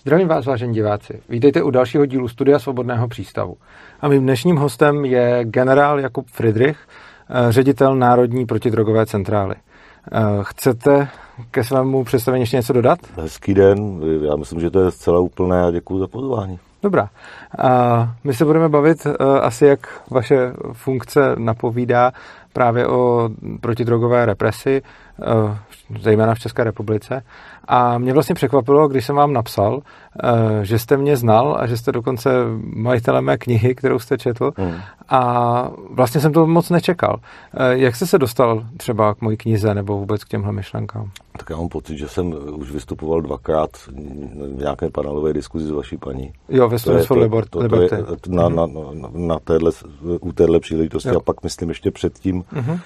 Zdravím vás, vážení diváci. Vítejte u dalšího dílu Studia Svobodného přístavu. A mým dnešním hostem je generál Jakub Friedrich, eh, ředitel Národní protidrogové centrály. Eh, chcete ke svému představení ještě něco dodat? Hezký den, já myslím, že to je zcela úplné a děkuji za pozvání. Dobrá. A my se budeme bavit uh, asi, jak vaše funkce napovídá právě o protidrogové represi, zejména v České republice. A mě vlastně překvapilo, když jsem vám napsal, eh, že jste mě znal a že jste dokonce majitelem mé knihy, kterou jste četl. Hmm. A vlastně jsem to moc nečekal. Eh, jak jste se dostal třeba k mojí knize nebo vůbec k těmhle myšlenkám? Tak já mám pocit, že jsem už vystupoval dvakrát v nějaké panelové diskuzi s vaší paní. Jo, ve Students for Liberty. To, to, to na, na, na, na téhle, u téhle příležitosti jo. a pak myslím ještě předtím. Mm-hmm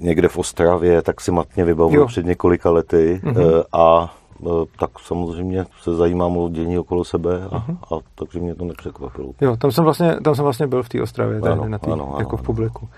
někde v Ostravě, tak si matně vybavuju před několika lety mm-hmm. a eh, tak samozřejmě se zajímám o dění okolo sebe a, uh-huh. a takže mě to nepřekvapilo. Jo, tam jsem vlastně, tam jsem vlastně byl v té Ostravě, tady ano, na tý, ano, jako ano, v publiku.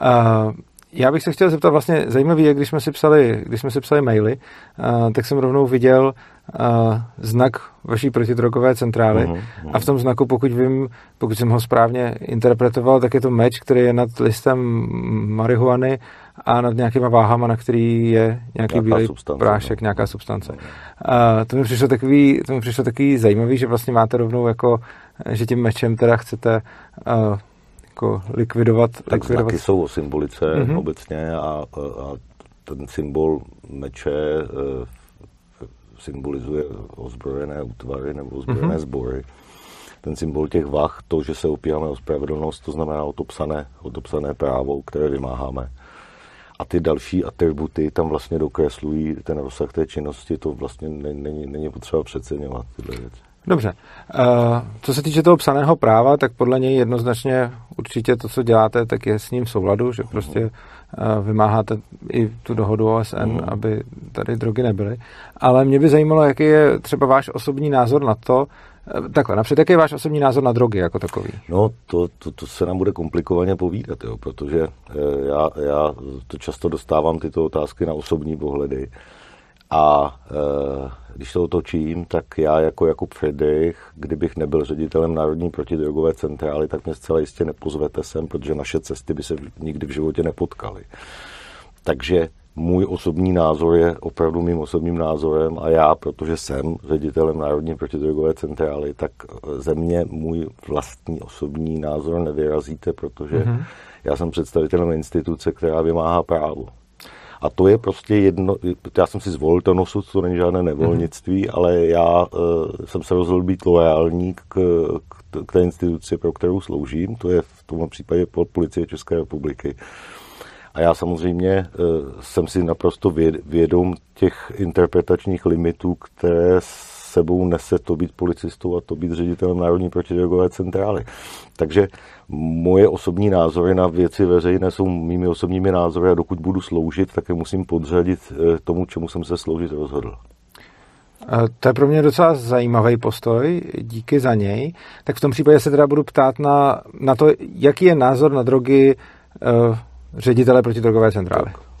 Uh, já bych se chtěl zeptat, vlastně zajímavý je, když jsme si psali, když jsme si psali maily, uh, tak jsem rovnou viděl uh, znak vaší protidrogové centrály uh-huh, uh-huh. a v tom znaku, pokud vím, pokud jsem ho správně interpretoval, tak je to meč, který je nad listem marihuany a nad nějakýma váhama, na který je nějaký nějaká bílý prášek, no. nějaká substance. A to mi přišlo takový, to mi přišlo takový zajímavý, že vlastně máte rovnou jako, že tím mečem teda chcete uh, jako likvidovat. Tak likvidovat. znaky jsou o symbolice mm-hmm. obecně a, a ten symbol meče uh, symbolizuje ozbrojené útvary nebo ozbrojené mm-hmm. sbory. Ten symbol těch vach, to, že se opíráme o spravedlnost, to znamená o to psané, o to psané právo, které vymáháme a ty další atributy tam vlastně dokreslují ten rozsah té činnosti, to vlastně není, není potřeba přeceňovat tyhle věci. Dobře. Uh, co se týče toho psaného práva, tak podle něj jednoznačně určitě to, co děláte, tak je s ním v souladu, že prostě uh, vymáháte i tu dohodu OSN, uh-huh. aby tady drogy nebyly. Ale mě by zajímalo, jaký je třeba váš osobní názor na to, Takhle, napřed, jaký je váš osobní názor na drogy jako takový? No, to, to, to se nám bude komplikovaně povídat, jo, protože eh, já, já to často dostávám tyto otázky na osobní pohledy. A e, když to otočím, tak já jako Jakub Friedrich, kdybych nebyl ředitelem Národní protidrogové centrály, tak mě zcela jistě nepozvete sem, protože naše cesty by se nikdy v životě nepotkaly. Takže můj osobní názor je opravdu mým osobním názorem a já, protože jsem ředitelem Národní protidrogové centrály, tak ze mě můj vlastní osobní názor nevyrazíte, protože mm-hmm. já jsem představitelem instituce, která vymáhá právo. A to je prostě jedno, já jsem si zvolil to nosu, to není žádné nevolnictví, mm-hmm. ale já uh, jsem se rozhodl být loajální k, k, k té instituci, pro kterou sloužím, to je v tom případě policie České republiky. A já samozřejmě eh, jsem si naprosto vědom těch interpretačních limitů, které sebou nese to být policistou a to být ředitelem Národní protidrogové centrály. Takže moje osobní názory na věci veřejné jsou mými osobními názory a dokud budu sloužit, tak je musím podřadit eh, tomu, čemu jsem se sloužit rozhodl. To je pro mě docela zajímavý postoj, díky za něj. Tak v tom případě se teda budu ptát na, na to, jaký je názor na drogy uh, ředitele protidrogové centrály. Tak.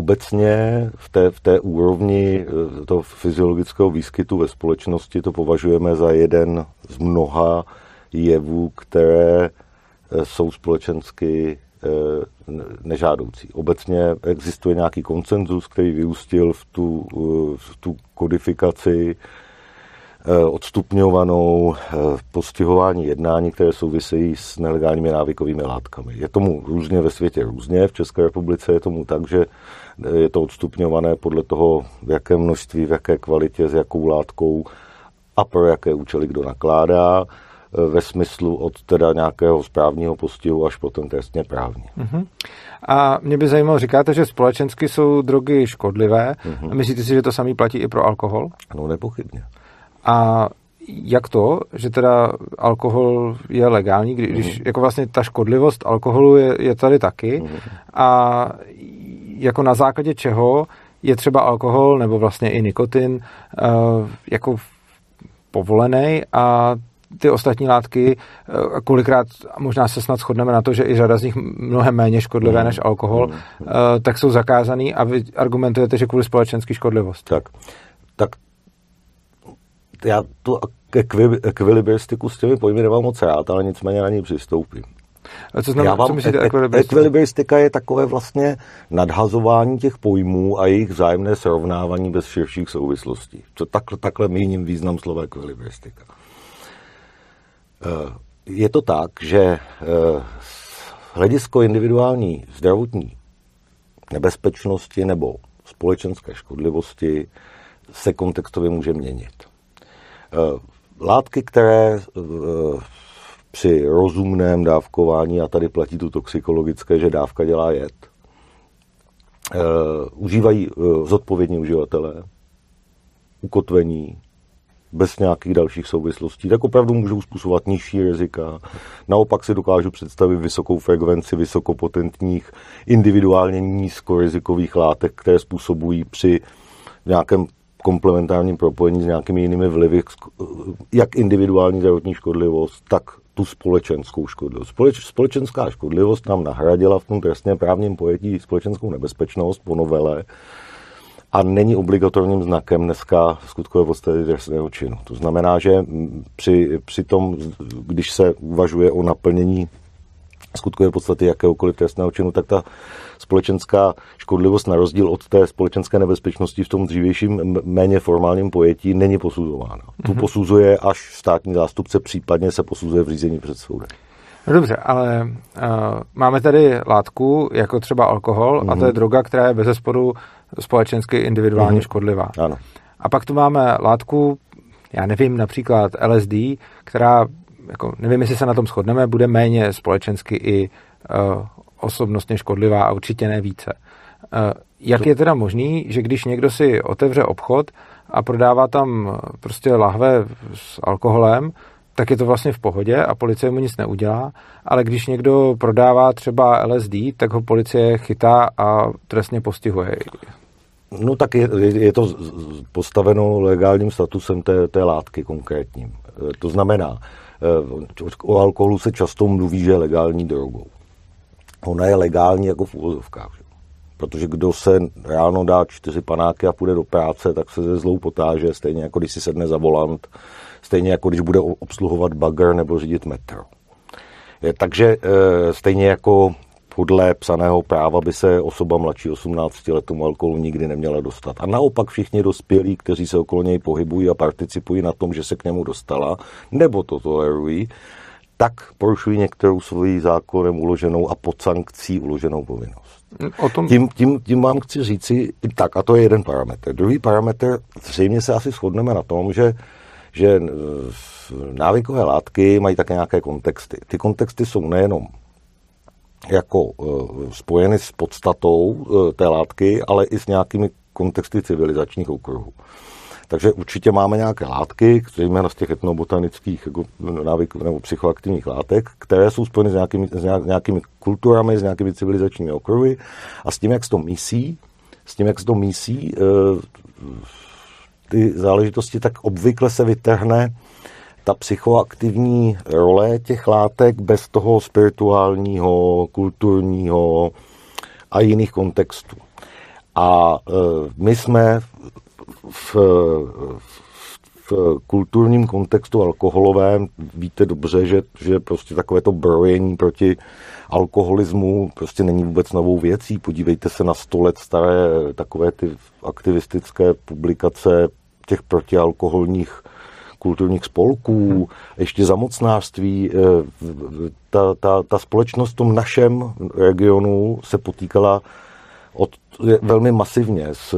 Obecně v té, v té úrovni eh, toho fyziologického výskytu ve společnosti to považujeme za jeden z mnoha jevů, které eh, jsou společensky eh, nežádoucí. Obecně existuje nějaký koncenzus, který vyústil v tu, v tu kodifikaci odstupňovanou postihování jednání, které souvisejí s nelegálními návykovými látkami. Je tomu různě ve světě různě, v České republice je tomu tak, že je to odstupňované podle toho, v jaké množství, v jaké kvalitě, s jakou látkou a pro jaké účely kdo nakládá ve smyslu od teda nějakého správního postihu až po ten trestně právní. Uh-huh. A mě by zajímalo, říkáte, že společensky jsou drogy škodlivé. Uh-huh. A myslíte si, že to samý platí i pro alkohol? No nepochybně. A jak to, že teda alkohol je legální, když mm. jako vlastně ta škodlivost alkoholu je, je tady taky mm. a jako na základě čeho je třeba alkohol nebo vlastně i nikotin uh, jako povolený a ty ostatní látky, uh, kolikrát možná se snad shodneme na to, že i řada z nich mnohem méně škodlivé mm. než alkohol, mm. uh, tak jsou zakázaný a vy argumentujete, že kvůli společenské škodlivosti. Tak tak já tu ekvilibristiku s těmi pojmy nemám moc rád, ale nicméně na ní přistoupím. A co znamená, Já vám, co myslíte, ekvilibristika? ekvilibristika je takové vlastně nadhazování těch pojmů a jejich vzájemné srovnávání bez širších souvislostí. Co takhle, takhle míním význam slova ekvilibristika. Eh, je to tak, že eh, hledisko individuální zdravotní nebezpečnosti nebo společenské škodlivosti se kontextově může měnit. Eh, látky, které při rozumném dávkování, a tady platí tu toxikologické, že dávka dělá jed, užívají zodpovědní uživatelé, ukotvení, bez nějakých dalších souvislostí, tak opravdu můžou způsobovat nižší rizika. Naopak si dokážu představit vysokou frekvenci vysokopotentních, individuálně nízkorizikových látek, které způsobují při nějakém komplementárním propojení s nějakými jinými vlivy, jak individuální zdravotní škodlivost, tak tu společenskou škodlivost. Společ, společenská škodlivost nám nahradila v tom trestně právním pojetí společenskou nebezpečnost po novele, a není obligatorním znakem dneska skutkové podstaty trestného činu. To znamená, že při, při tom, když se uvažuje o naplnění skutkové podstaty jakéhokoliv trestného činu, tak ta společenská škodlivost na rozdíl od té společenské nebezpečnosti v tom dřívějším méně formálním pojetí není posuzována. Mm-hmm. Tu mhm. posuzuje až státní zástupce, případně se posuzuje v řízení před soudem. No dobře, ale uh, máme tady látku, jako třeba alkohol, mm-hmm. a to je mhm. droga, která je bez zesporu společensky individuálně mm-hmm. škodlivá. Ano. A pak tu máme látku, já nevím, například LSD, která, jako, nevím, jestli se na tom shodneme, bude méně společensky i uh, osobnostně škodlivá a určitě ne více. Uh, jak je teda možný, že když někdo si otevře obchod a prodává tam prostě lahve s alkoholem, tak je to vlastně v pohodě a policie mu nic neudělá, ale když někdo prodává třeba LSD, tak ho policie chytá a trestně postihuje. No tak je, je to postaveno legálním statusem té, té látky konkrétním. To znamená, o alkoholu se často mluví, že je legální drogou. Ona je legální jako v úvozovkách. Protože kdo se ráno dá čtyři panáky a půjde do práce, tak se ze zlou potáže, stejně jako když si sedne za volant, stejně jako když bude obsluhovat bagger nebo řídit metro. Je, takže e, stejně jako podle psaného práva by se osoba mladší 18 let tomu alkoholu nikdy neměla dostat. A naopak všichni dospělí, kteří se okolo něj pohybují a participují na tom, že se k němu dostala, nebo to tolerují, tak porušují některou svoji zákonem uloženou a pod sankcí uloženou povinnost. O tom... tím, tím, tím vám chci říci, tak a to je jeden parametr. Druhý parametr, zřejmě se asi shodneme na tom, že že návykové látky mají také nějaké kontexty. Ty kontexty jsou nejenom jako uh, spojeny s podstatou uh, té látky, ale i s nějakými kontexty civilizačních okruhů. Takže určitě máme nějaké látky, zejména z těch etnobotanických jako návyk, nebo psychoaktivních látek, které jsou spojeny s nějakými, s nějakými kulturami, s nějakými civilizačními okruhy a s tím, jak se to mísí, s tím, jak se to mísí, uh, ty záležitosti, tak obvykle se vytrhne ta psychoaktivní role těch látek bez toho spirituálního, kulturního a jiných kontextů. A e, my jsme v, v kulturním kontextu alkoholovém, víte dobře, že, že prostě takové to brojení proti alkoholismu prostě není vůbec novou věcí. Podívejte se na sto let staré takové ty aktivistické publikace těch protialkoholních kulturních spolků, ještě za mocnářství. Eh, ta, ta, ta společnost v tom našem regionu se potýkala od, velmi masivně s,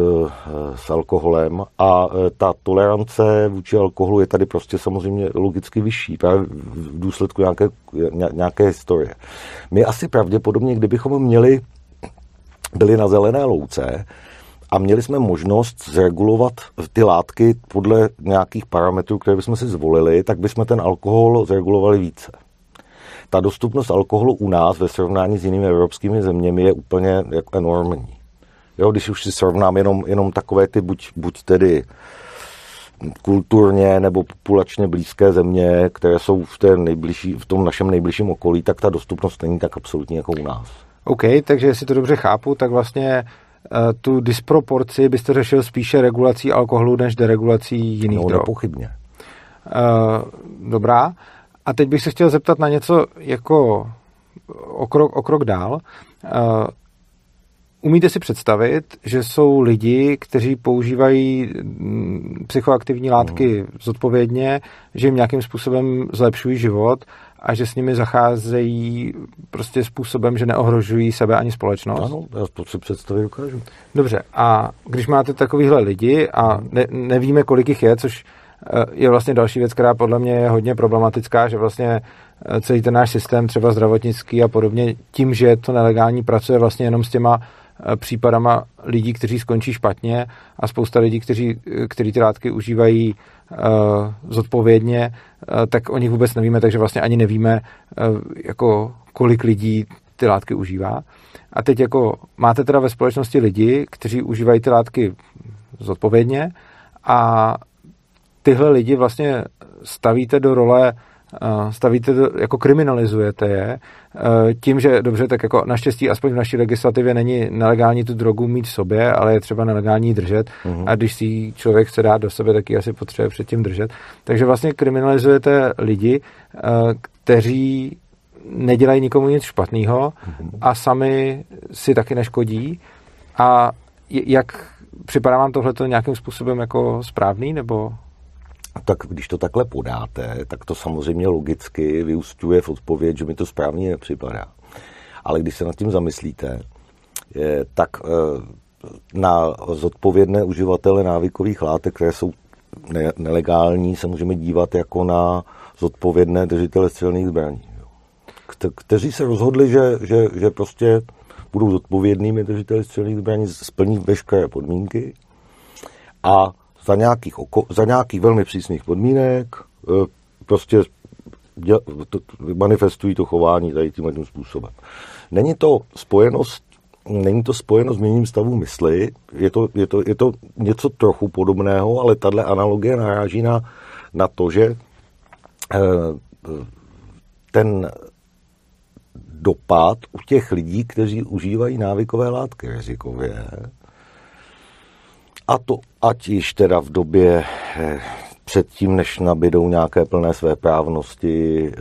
s alkoholem a eh, ta tolerance vůči alkoholu je tady prostě samozřejmě logicky vyšší, právě v důsledku nějaké, nějaké historie. My asi pravděpodobně, kdybychom měli byli na zelené louce, a měli jsme možnost zregulovat ty látky podle nějakých parametrů, které bychom si zvolili, tak bychom ten alkohol zregulovali více. Ta dostupnost alkoholu u nás ve srovnání s jinými evropskými zeměmi je úplně jako enormní. Jo, když už si srovnám jenom, jenom takové ty buď, buď tedy kulturně nebo populačně blízké země, které jsou v, té nejbližší, v tom našem nejbližším okolí, tak ta dostupnost není tak absolutní jako u nás. OK, takže jestli to dobře chápu, tak vlastně tu disproporci byste řešil spíše regulací alkoholu než deregulací jiných no, drog. nepochybně. Dobrá. A teď bych se chtěl zeptat na něco jako o krok, o krok dál. Umíte si představit, že jsou lidi, kteří používají mm, psychoaktivní látky hmm. zodpovědně, že jim nějakým způsobem zlepšují život a že s nimi zacházejí prostě způsobem, že neohrožují sebe ani společnost? Ano, já to si představit dokážu. Dobře, a když máte takovýhle lidi a ne, nevíme, kolik jich je, což eh, je vlastně další věc, která podle mě je hodně problematická, že vlastně eh, celý ten náš systém, třeba zdravotnický a podobně, tím, že to nelegální pracuje vlastně jenom s těma Eh, případama lidí, kteří skončí špatně a spousta lidí, kteří, kteří ty látky užívají zodpovědně, uh, tak o nich vůbec nevíme, takže vlastně ani nevíme, uh, jako kolik lidí ty látky užívá. A teď jako máte teda ve společnosti lidi, kteří užívají ty látky zodpovědně a tyhle lidi vlastně stavíte do role stavíte, jako kriminalizujete je, tím, že dobře, tak jako naštěstí aspoň v naší legislativě není nelegální tu drogu mít v sobě, ale je třeba nelegální držet uhum. a když si člověk chce dát do sebe, tak ji asi potřebuje předtím držet. Takže vlastně kriminalizujete lidi, kteří nedělají nikomu nic špatného a sami si taky neškodí a jak připadá vám tohle nějakým způsobem jako správný, nebo tak když to takhle podáte, tak to samozřejmě logicky vyústňuje v odpověď, že mi to správně nepřipadá. Ale když se nad tím zamyslíte, tak eh, na zodpovědné uživatele návykových látek, které jsou nelegální, se můžeme dívat jako na zodpovědné držitele střelných zbraní. Kteří se rozhodli, že, že, že prostě budou zodpovědnými držiteli střelných zbraní, splní veškeré podmínky a za nějakých, oko, za nějakých velmi přísných podmínek e, prostě děl, to, manifestují to chování tady tímhle tím způsobem. Není to spojenost Není to spojeno s měním stavu mysli, je to, je to, je to něco trochu podobného, ale tahle analogie naráží na, na to, že e, ten dopad u těch lidí, kteří užívají návykové látky rizikově, a to ať již teda v době eh, předtím, než nabidou nějaké plné své právnosti eh,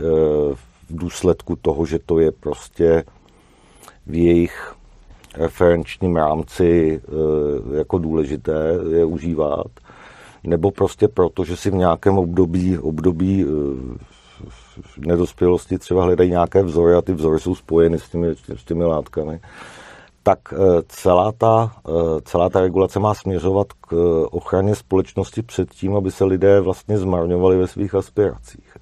v důsledku toho, že to je prostě v jejich referenčním rámci eh, jako důležité je užívat, nebo prostě proto, že si v nějakém období, období nedospělosti třeba hledají nějaké vzory a ty vzory jsou spojeny s těmi, s těmi látkami tak eh, celá ta, eh, celá ta regulace má směřovat k eh, ochraně společnosti před tím, aby se lidé vlastně zmarňovali ve svých aspiracích.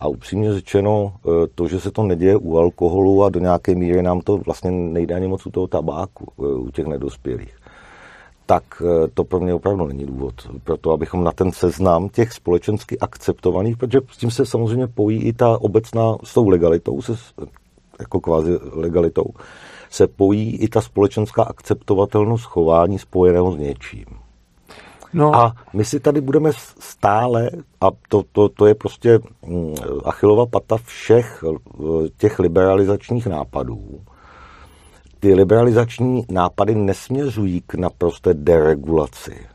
A upřímně řečeno, to, že se to neděje u alkoholu a do nějaké míry nám to vlastně nejde ani moc u toho tabáku, u těch nedospělých, tak to pro mě opravdu není důvod. Proto, abychom na ten seznam těch společensky akceptovaných, protože s tím se samozřejmě pojí i ta obecná, s tou legalitou, se, jako kvázi legalitou, se pojí i ta společenská akceptovatelnost chování spojeného s něčím. No. A my si tady budeme stále, a to, to, to je prostě mm, achilova pata všech eh, těch liberalizačních nápadů, ty liberalizační nápady nesměřují k naprosté deregulaci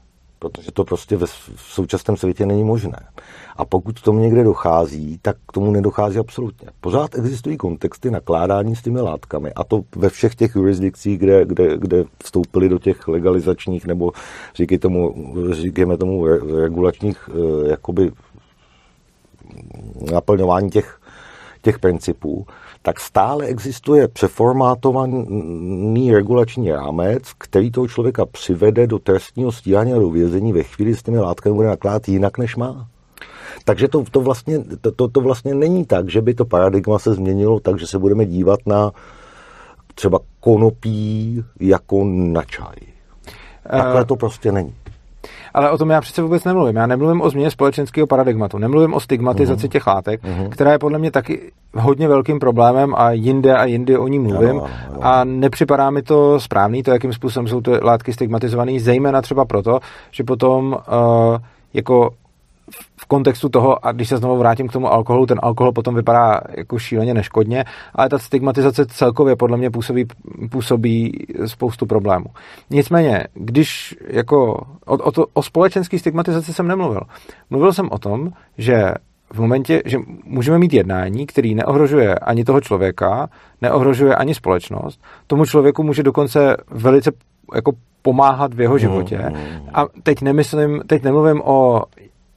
protože to prostě ve, v současném světě není možné. A pokud tomu někde dochází, tak k tomu nedochází absolutně. Pořád existují kontexty nakládání s těmi látkami a to ve všech těch jurisdikcích, kde, kde, kde vstoupili do těch legalizačních nebo říkej tomu, říkejme tomu regulačních eh, jakoby naplňování těch, těch principů, tak stále existuje přeformátovaný regulační rámec, který toho člověka přivede do trestního stíhání a do vězení ve chvíli s těmi látkami bude nakládat jinak, než má. Takže to, to, vlastně, to, to, to vlastně není tak, že by to paradigma se změnilo tak, že se budeme dívat na třeba konopí jako na čaj. Takhle to prostě není. Ale o tom já přece vůbec nemluvím. Já nemluvím o změně společenského paradigmatu, nemluvím o stigmatizaci uh-huh. těch látek, uh-huh. která je podle mě taky hodně velkým problémem a jinde a jindy o ní mluvím. Ano, ano. A nepřipadá mi to správný, to, jakým způsobem jsou ty látky stigmatizované, zejména třeba proto, že potom uh, jako v kontextu toho, a když se znovu vrátím k tomu alkoholu, ten alkohol potom vypadá jako šíleně neškodně, ale ta stigmatizace celkově podle mě působí, působí spoustu problémů. Nicméně, když jako o, o, to, o společenské stigmatizaci jsem nemluvil. Mluvil jsem o tom, že v momentě, že můžeme mít jednání, který neohrožuje ani toho člověka, neohrožuje ani společnost, tomu člověku může dokonce velice jako pomáhat v jeho životě. Mm, mm. A teď nemyslím, teď nemluvím o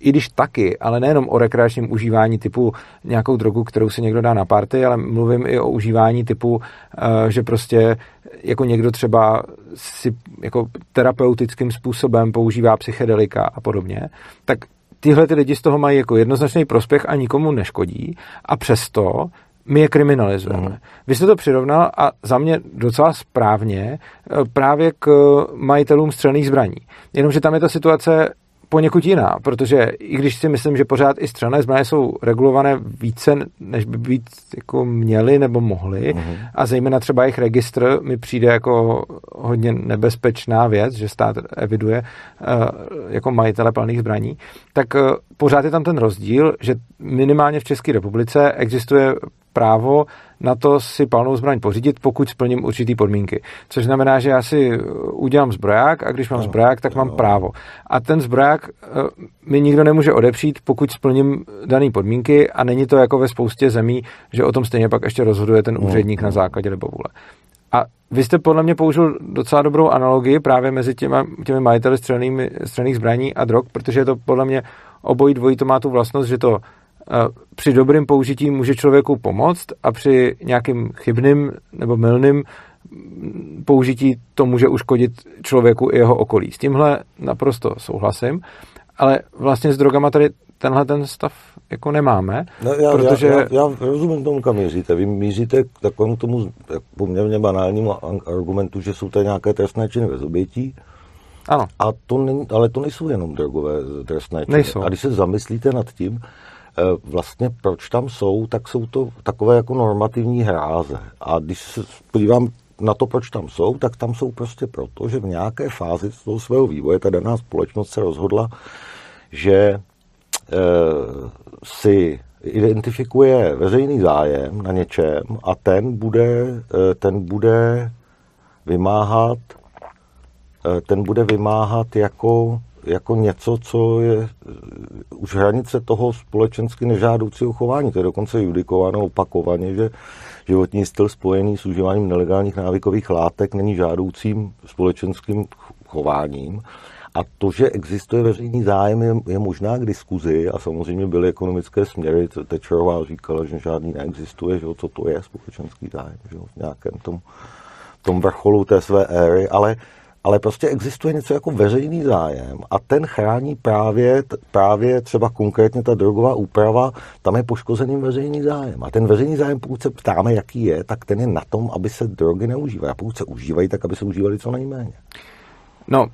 i když taky, ale nejenom o rekreačním užívání typu nějakou drogu, kterou si někdo dá na party, ale mluvím i o užívání typu, eh, že prostě jako někdo třeba si jako terapeutickým způsobem používá psychedelika a podobně, tak tyhle ty lidi z toho mají jako jednoznačný prospěch a nikomu neškodí a přesto my je kriminalizujeme. Mm. Vy jste to přirovnal a za mě docela správně eh, právě k majitelům střelných zbraní. Jenomže tam je ta situace poněkud jiná, protože i když si myslím, že pořád i střelné zbraně jsou regulované více, než by být jako měli nebo mohli, mm-hmm. a zejména třeba jejich registr mi přijde jako hodně nebezpečná věc, že stát eviduje uh, jako majitele plných zbraní, tak uh, pořád je tam ten rozdíl, že minimálně v České republice existuje právo na to si palnou zbraň pořídit, pokud splním určitý podmínky. Což znamená, že já si udělám zbroják a když mám no, zbroják, tak mám právo. A ten zbroják eh, mi nikdo nemůže odepřít, pokud splním dané podmínky a není to jako ve spoustě zemí, že o tom stejně pak ještě rozhoduje ten no, úředník na no. základě libovůle. A vy jste podle mě použil docela dobrou analogii právě mezi těma, těmi majiteli střelných zbraní a drog, protože je to podle mě obojí dvojí to má tu vlastnost, že to při dobrém použití může člověku pomoct a při nějakým chybným nebo mylným použití to může uškodit člověku i jeho okolí. S tímhle naprosto souhlasím, ale vlastně s drogama tady tenhle ten stav jako nemáme, no já, protože... Já, já, já rozumím tomu, kam míříte. Vy míříte k takovému tomu poměrně banálnímu argumentu, že jsou tady nějaké trestné činy bez obětí, ano. A to není, ale to nejsou jenom drogové trestné činy. Nejsou. A když se zamyslíte nad tím, vlastně proč tam jsou, tak jsou to takové jako normativní hráze. A když se podívám na to, proč tam jsou, tak tam jsou prostě proto, že v nějaké fázi toho svého vývoje ta daná společnost se rozhodla, že e, si identifikuje veřejný zájem na něčem a ten bude, e, ten bude vymáhat ten bude vymáhat jako jako něco, co je eh, už hranice toho společensky nežádoucího chování. To je dokonce judikováno opakovaně, že životní styl spojený s užíváním nelegálních návykových látek není žádoucím společenským chováním. A to, že existuje veřejný zájem, je, je možná k diskuzi a samozřejmě byly ekonomické směry. Tečerová říkala, že žádný neexistuje, že co to je společenský zájem, že v nějakém tom, tom vrcholu té své éry, ale ale prostě existuje něco jako veřejný zájem a ten chrání právě, právě třeba konkrétně ta drogová úprava, tam je poškozeným veřejný zájem. A ten veřejný zájem, pokud se ptáme, jaký je, tak ten je na tom, aby se drogy neužívaly. A pokud se užívají, tak aby se užívaly co nejméně. No,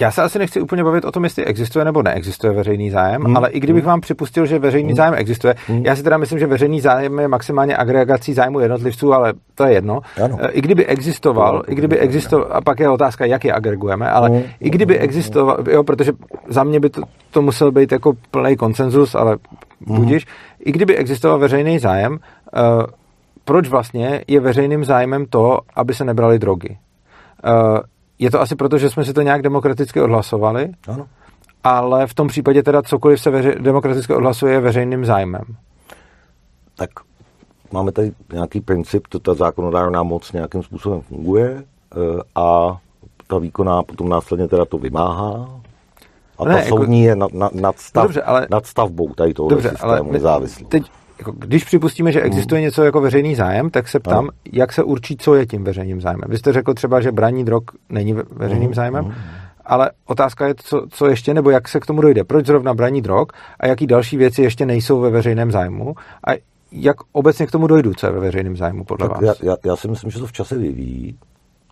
já se asi nechci úplně bavit o tom, jestli existuje nebo neexistuje veřejný zájem, hmm. ale i kdybych hmm. vám připustil, že veřejný hmm. zájem existuje, hmm. já si teda myslím, že veřejný zájem je maximálně agregací zájmu jednotlivců, ale to je jedno. Ano. I kdyby existoval, no, i kdyby existoval, a pak je otázka, jak je agregujeme, ale hmm. i kdyby existoval, jo, protože za mě by to, to musel být jako plný konsenzus, ale hmm. budíš, i kdyby existoval veřejný zájem, uh, proč vlastně je veřejným zájmem to, aby se nebrali drogy? Uh, je to asi proto, že jsme si to nějak demokraticky odhlasovali, ano. ale v tom případě teda cokoliv se veře- demokraticky odhlasuje je veřejným zájmem. Tak máme tady nějaký princip, to ta zákonodárná moc nějakým způsobem funguje eh, a ta výkonná potom následně teda to vymáhá a ne, ta jako, soudní je nad, nad, nad, stav, dobře, ale, nad stavbou tady toho dobře, systému ale nezávislý. Teď jako, když připustíme, že existuje hmm. něco jako veřejný zájem, tak se ptám, no. jak se určí, co je tím veřejným zájmem. Vy jste řekl třeba, že braní drog není veřejným hmm. zájmem, hmm. ale otázka je, co, co ještě, nebo jak se k tomu dojde. Proč zrovna braní drog a jaký další věci ještě nejsou ve veřejném zájmu a jak obecně k tomu dojdu, co je ve veřejném zájmu podle tak vás? Já, já, já si myslím, že to v čase vyvíjí.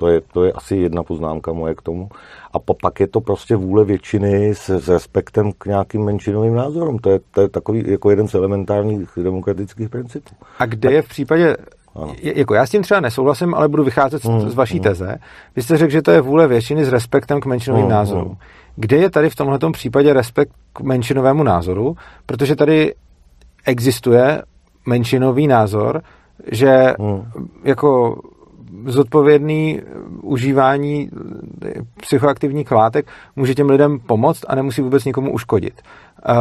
To je, to je asi jedna poznámka moje k tomu. A pak je to prostě vůle většiny s, s respektem k nějakým menšinovým názorům. To je, to je takový jako jeden z elementárních demokratických principů. A kde tak, je v případě ano. Jako já s tím třeba nesouhlasím, ale budu vycházet mm, z vaší mm. teze. Vy jste řekl, že to je vůle většiny s respektem k menšinovým mm, názorům. Mm. kde je tady v tomto případě respekt k menšinovému názoru, protože tady existuje menšinový názor, že hmm. jako zodpovědný užívání psychoaktivních látek může těm lidem pomoct a nemusí vůbec nikomu uškodit. Uh,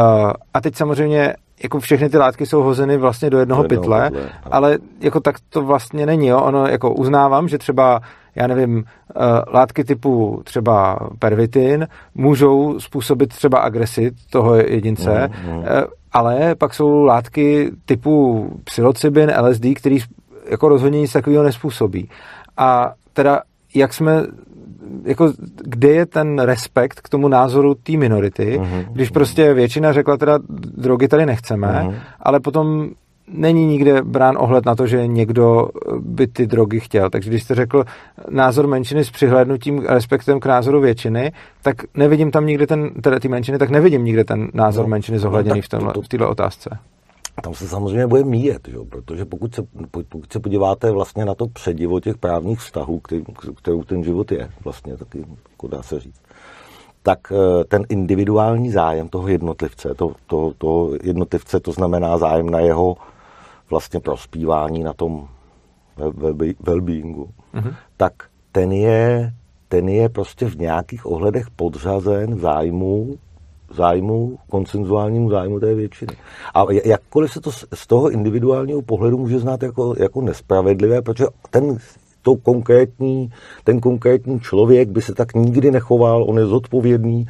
a teď samozřejmě jako všechny ty látky jsou hozeny vlastně do jednoho, do jednoho pytle, pytle ale jako tak to vlastně není, jo. Ono jako uznávám, že třeba já nevím, uh, látky typu třeba pervitin můžou způsobit třeba agresi toho jedince, mm, mm. Ale pak jsou látky typu psilocybin, LSD, který jako rozhodně nic takového nespůsobí. A teda jak jsme jako kde je ten respekt k tomu názoru té minority, uh-huh, když prostě většina řekla teda drogy tady nechceme, uh-huh. ale potom není nikde brán ohled na to, že někdo by ty drogy chtěl. Takže když jste řekl názor menšiny s přihlédnutím respektem k názoru většiny, tak nevidím tam nikde ten, teda ty menšiny, tak nevidím nikde ten názor no, menšiny zohledněný no, v, v této otázce. Tam se samozřejmě bude míjet, jo, protože pokud se, pokud se podíváte vlastně na to předivo těch právních vztahů, který, kterou ten život je, vlastně taky, jako dá se říct, tak eh, ten individuální zájem toho jednotlivce, to, to, to jednotlivce, to znamená zájem na jeho vlastně prospívání na tom well-beingu, mm-hmm. tak ten je, ten je prostě v nějakých ohledech podřazen zájmu zájmu, koncenzuálnímu zájmu té většiny. A jakkoliv se to z toho individuálního pohledu může znát jako, jako nespravedlivé, protože ten to konkrétní, ten konkrétní člověk by se tak nikdy nechoval, on je zodpovědný.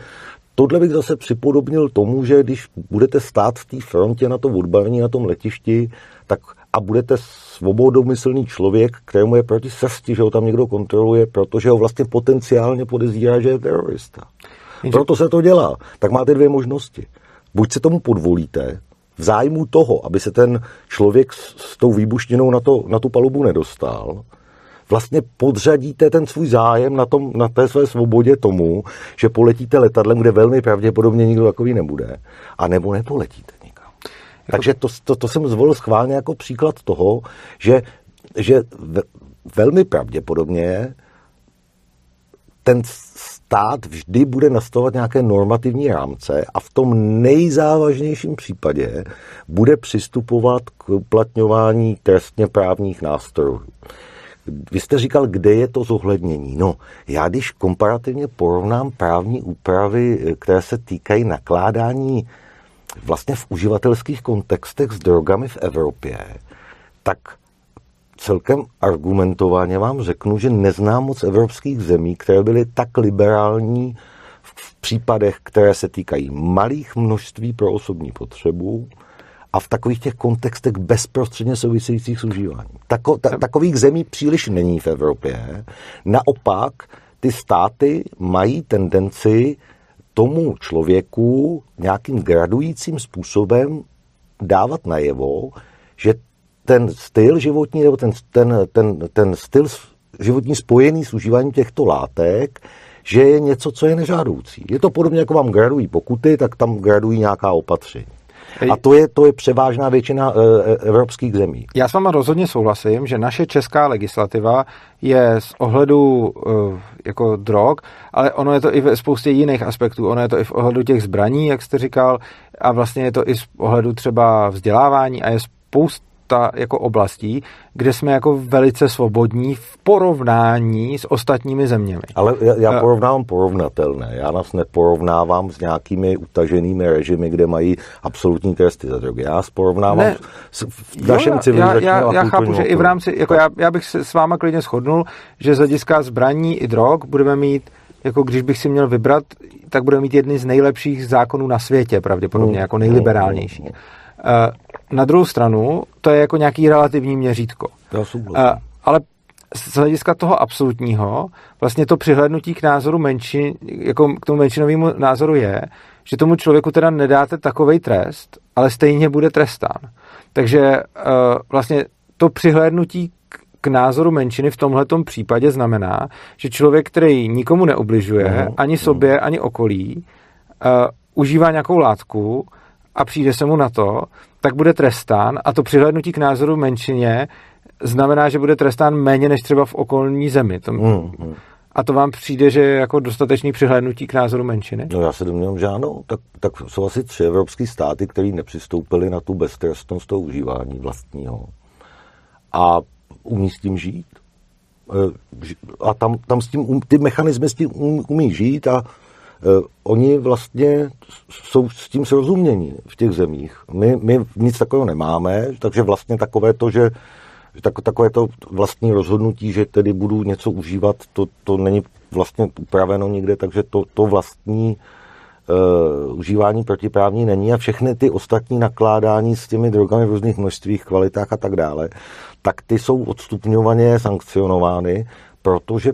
Tohle bych zase připodobnil tomu, že když budete stát v té frontě na tom odbarní, na tom letišti, tak a budete svobodomyslný člověk, kterému je proti srsti, že ho tam někdo kontroluje, protože ho vlastně potenciálně podezírá, že je terorista. Proto se to dělá. Tak máte dvě možnosti. Buď se tomu podvolíte, v zájmu toho, aby se ten člověk s, s tou výbušninou na, to, na tu palubu nedostal, vlastně podřadíte ten svůj zájem na, tom, na té své svobodě tomu, že poletíte letadlem, kde velmi pravděpodobně nikdo takový nebude, a nebo nepoletíte nikam. Jako... Takže to, to, to jsem zvolil schválně jako příklad toho, že, že velmi pravděpodobně ten stát vždy bude nastavovat nějaké normativní rámce a v tom nejzávažnějším případě bude přistupovat k uplatňování trestně právních nástrojů. Vy jste říkal, kde je to zohlednění. No, já když komparativně porovnám právní úpravy, které se týkají nakládání vlastně v uživatelských kontextech s drogami v Evropě, tak celkem argumentovaně vám řeknu, že neznám moc evropských zemí, které byly tak liberální v případech, které se týkají malých množství pro osobní potřebu a v takových těch kontextech bezprostředně souvisejících s užíváním. Tako, ta, takových zemí příliš není v Evropě. Naopak, ty státy mají tendenci tomu člověku nějakým gradujícím způsobem dávat najevo, že ten styl životní, nebo ten, ten, ten, ten styl životní spojený s užíváním těchto látek, že je něco, co je nežádoucí. Je to podobně, jako vám gradují pokuty, tak tam gradují nějaká opatření. A to je, to je převážná většina e, e, evropských zemí. Já s váma rozhodně souhlasím, že naše česká legislativa je z ohledu e, jako drog, ale ono je to i ve spoustě jiných aspektů. Ono je to i v ohledu těch zbraní, jak jste říkal, a vlastně je to i z ohledu třeba vzdělávání a je spousta ta jako oblastí, kde jsme jako velice svobodní v porovnání s ostatními zeměmi. Ale já, já porovnávám porovnatelné. Já nás neporovnávám s nějakými utaženými režimy, kde mají absolutní tresty za drogy. Já porovnávám ne, s, v našem jo, já, já, já, chápu, že i v rámci, jako já, já bych se s váma klidně shodnul, že z hlediska zbraní i drog budeme mít jako když bych si měl vybrat, tak budeme mít jedny z nejlepších zákonů na světě, pravděpodobně, mm, jako nejliberálnější. Mm, na druhou stranu, to je jako nějaký relativní měřítko. Ale z hlediska toho absolutního, vlastně to přihlednutí k názoru menšin, jako k tomu menšinovému názoru je, že tomu člověku teda nedáte takový trest, ale stejně bude trestán. Takže uh, vlastně to přihlédnutí k, názoru menšiny v tomhletom případě znamená, že člověk, který nikomu neubližuje, uh-huh. ani sobě, ani okolí, uh, užívá nějakou látku a přijde se mu na to, tak bude trestán a to přihlednutí k názoru menšině znamená, že bude trestán méně než třeba v okolní zemi. To, mm, mm. A to vám přijde, že je jako dostatečný přihlédnutí k názoru menšiny? No já se domnívám, že ano. Tak, tak jsou asi tři evropské státy, které nepřistoupily na tu beztrestnost toho užívání vlastního. A umí s tím žít. Eh, a tam, tam s tím, ty mechanismy s tím umí žít a oni vlastně jsou s tím srozumění v těch zemích. My, my nic takového nemáme, takže vlastně takové to, že tak, takové to vlastní rozhodnutí, že tedy budu něco užívat, to, to není vlastně upraveno nikde, takže to, to vlastní uh, užívání protiprávní není a všechny ty ostatní nakládání s těmi drogami v různých množstvích, kvalitách a tak dále, tak ty jsou odstupňovaně sankcionovány, protože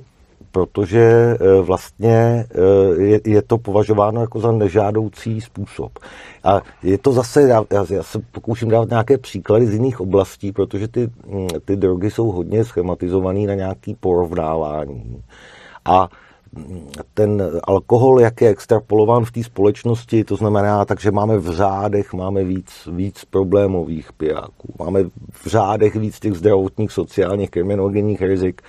protože eh, vlastně eh, je, je to považováno jako za nežádoucí způsob. A je to zase, já, já se pokouším dát nějaké příklady z jiných oblastí, protože ty, mm, ty drogy jsou hodně schematizované na nějaké porovnávání. A mm, ten alkohol, jak je extrapolován v té společnosti, to znamená, takže máme v řádech máme víc, víc problémových pijáků, máme v řádech víc těch zdravotních, sociálních, kriminogenních rizik,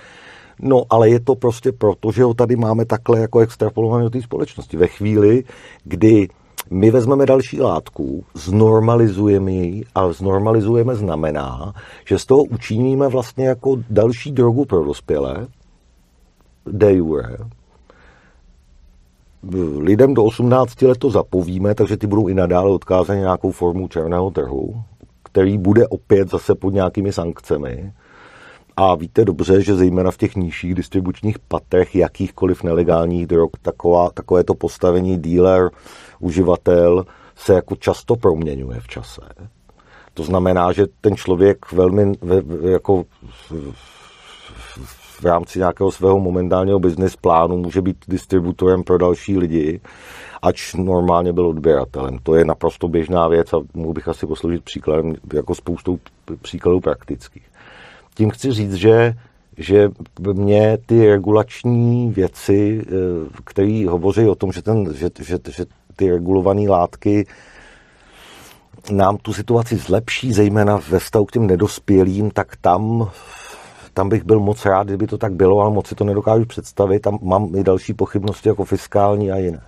No, ale je to prostě proto, že ho tady máme takhle jako extrapolovaný do té společnosti. Ve chvíli, kdy my vezmeme další látku, znormalizujeme ji a znormalizujeme znamená, že z toho učiníme vlastně jako další drogu pro dospělé, de jure. Lidem do 18 let to zapovíme, takže ty budou i nadále odkázány nějakou formu černého trhu, který bude opět zase pod nějakými sankcemi. A víte dobře, že zejména v těch nižších distribučních patrech jakýchkoliv nelegálních drog taková, takové to postavení dealer, uživatel se jako často proměňuje v čase. To znamená, že ten člověk velmi jako v rámci nějakého svého momentálního business plánu může být distributorem pro další lidi, ač normálně byl odběratelem. To je naprosto běžná věc a mohl bych asi posloužit příkladem jako spoustou příkladů praktických. Tím chci říct, že že mě ty regulační věci, eh, které hovoří o tom, že, ten, že, že, že ty regulované látky nám tu situaci zlepší, zejména ve vztahu k těm nedospělým, tak tam, tam bych byl moc rád, kdyby to tak bylo, ale moc si to nedokážu představit. Tam mám i další pochybnosti jako fiskální a jiné.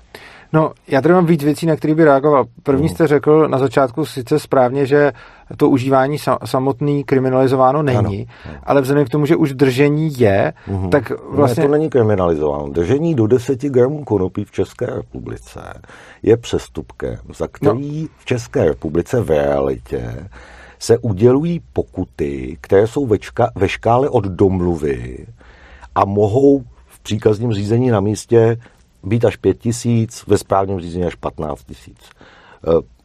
No, já tady mám víc věcí, na které by reagoval. První mm. jste řekl na začátku sice správně, že to užívání samotný kriminalizováno není, ano. ale vzhledem k tomu, že už držení je, mm. tak vlastně... Ne, to není kriminalizováno. Držení do 10 gramů konopí v České republice je přestupkem, za který no. v České republice v realitě se udělují pokuty, které jsou ve, čka, ve škále od domluvy a mohou v příkazním řízení na místě být až 5 tisíc, ve správním řízení až 15 tisíc. Eh,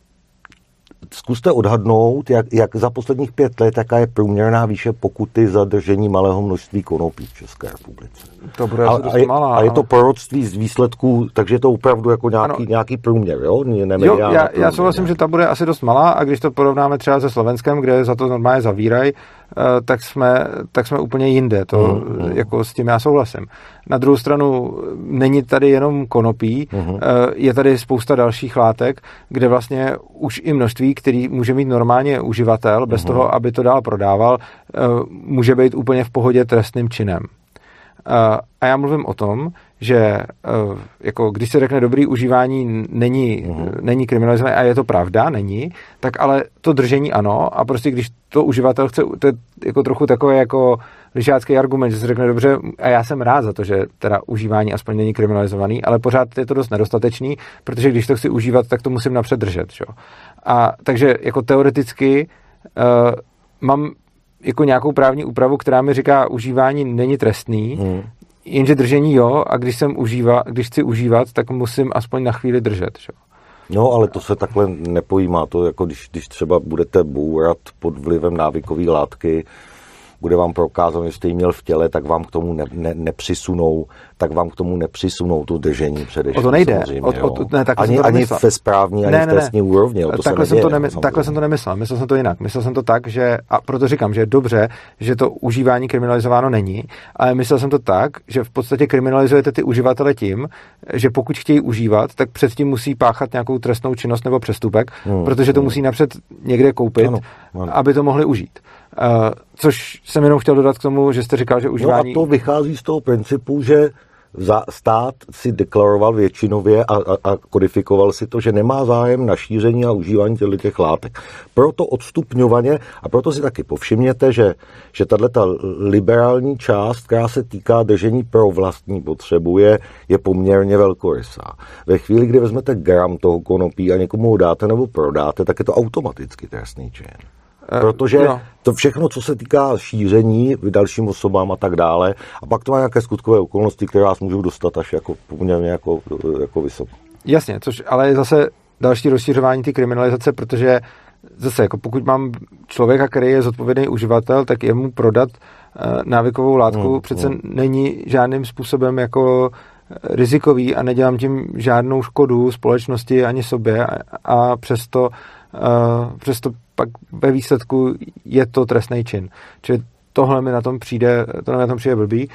zkuste odhadnout, jak, jak za posledních pět let, jaká je průměrná výše pokuty za držení malého množství konopí v České republice. To bude a, a, je, malá, a je to proroctví z výsledků, takže je to opravdu jako nějaký, nějaký průměr, jo? jo já, já souhlasím, že ta bude asi dost malá a když to porovnáme třeba se Slovenskem, kde za to normálně zavírají, tak jsme, tak jsme úplně jinde. To, mm, mm. Jako s tím já souhlasím. Na druhou stranu není tady jenom konopí, mm. je tady spousta dalších látek, kde vlastně už i množství, který může mít normálně uživatel, bez mm. toho, aby to dál prodával, eh, může být úplně v pohodě trestným činem. A já mluvím o tom, že eh, jako když se řekne dobrý užívání není, uh-huh. není kriminalizované a je to pravda, není, tak ale to držení ano a prostě když to uživatel chce, to je jako trochu takové jako lišácký argument, že se řekne dobře a já jsem rád za to, že teda užívání aspoň není kriminalizovaný, ale pořád je to dost nedostatečný, protože když to chci užívat, tak to musím napřed držet. Čo? A takže jako teoreticky uh, mám jako nějakou právní úpravu, která mi říká, užívání není trestný, hmm. jenže držení jo, a když, jsem užíva, když chci užívat, tak musím aspoň na chvíli držet. Že? No, ale to se takhle nepojímá. To jako když, když třeba budete bourat pod vlivem návykové látky, bude vám prokázáno, že jste ji měl v těle, tak vám k tomu ne, ne, nepřisunou, tak vám k tomu nepřisunou to držení především. O to nejde. O, o, ne, ani, to ani ve správní, ani ne, ne, v trestní úrovni. To takhle, jsem to nemy, takhle jsem to nemyslel. Myslel jsem to jinak. Myslel jsem to tak, že, a proto říkám, že je dobře, že to užívání kriminalizováno není, ale myslel jsem to tak, že v podstatě kriminalizujete ty uživatele tím, že pokud chtějí užívat, tak předtím musí páchat nějakou trestnou činnost nebo přestupek, hmm, protože to hmm. musí napřed někde koupit, ano, ano. aby to mohli užít. Uh, což jsem jenom chtěl dodat k tomu, že jste říkal, že užívání... No a to vychází z toho principu, že za stát si deklaroval většinově a, a, a kodifikoval si to, že nemá zájem na šíření a užívání těch látek. Proto odstupňovaně a proto si taky povšimněte, že, že tato liberální část, která se týká držení pro vlastní potřebu, je, je poměrně velkorysá. Ve chvíli, kdy vezmete gram toho konopí a někomu ho dáte nebo prodáte, tak je to automaticky trestný čin. Eh, Protože no. to všechno, co se týká šíření dalším osobám a tak dále, a pak to má nějaké skutkové okolnosti, které vás můžou dostat až jako poměrně jako, jako vysoko. Jasně, což ale je zase další rozšiřování ty kriminalizace, protože zase, jako pokud mám člověka, který je zodpovědný uživatel, tak jemu prodat uh, návykovou látku hmm, přece hmm. není žádným způsobem jako eh, rizikový a nedělám tím žádnou škodu společnosti ani sobě a, a přesto, uh, přesto pak ve výsledku je to trestný čin. Čili tohle mi na tom přijde, tohle mi na tom přijde blbý.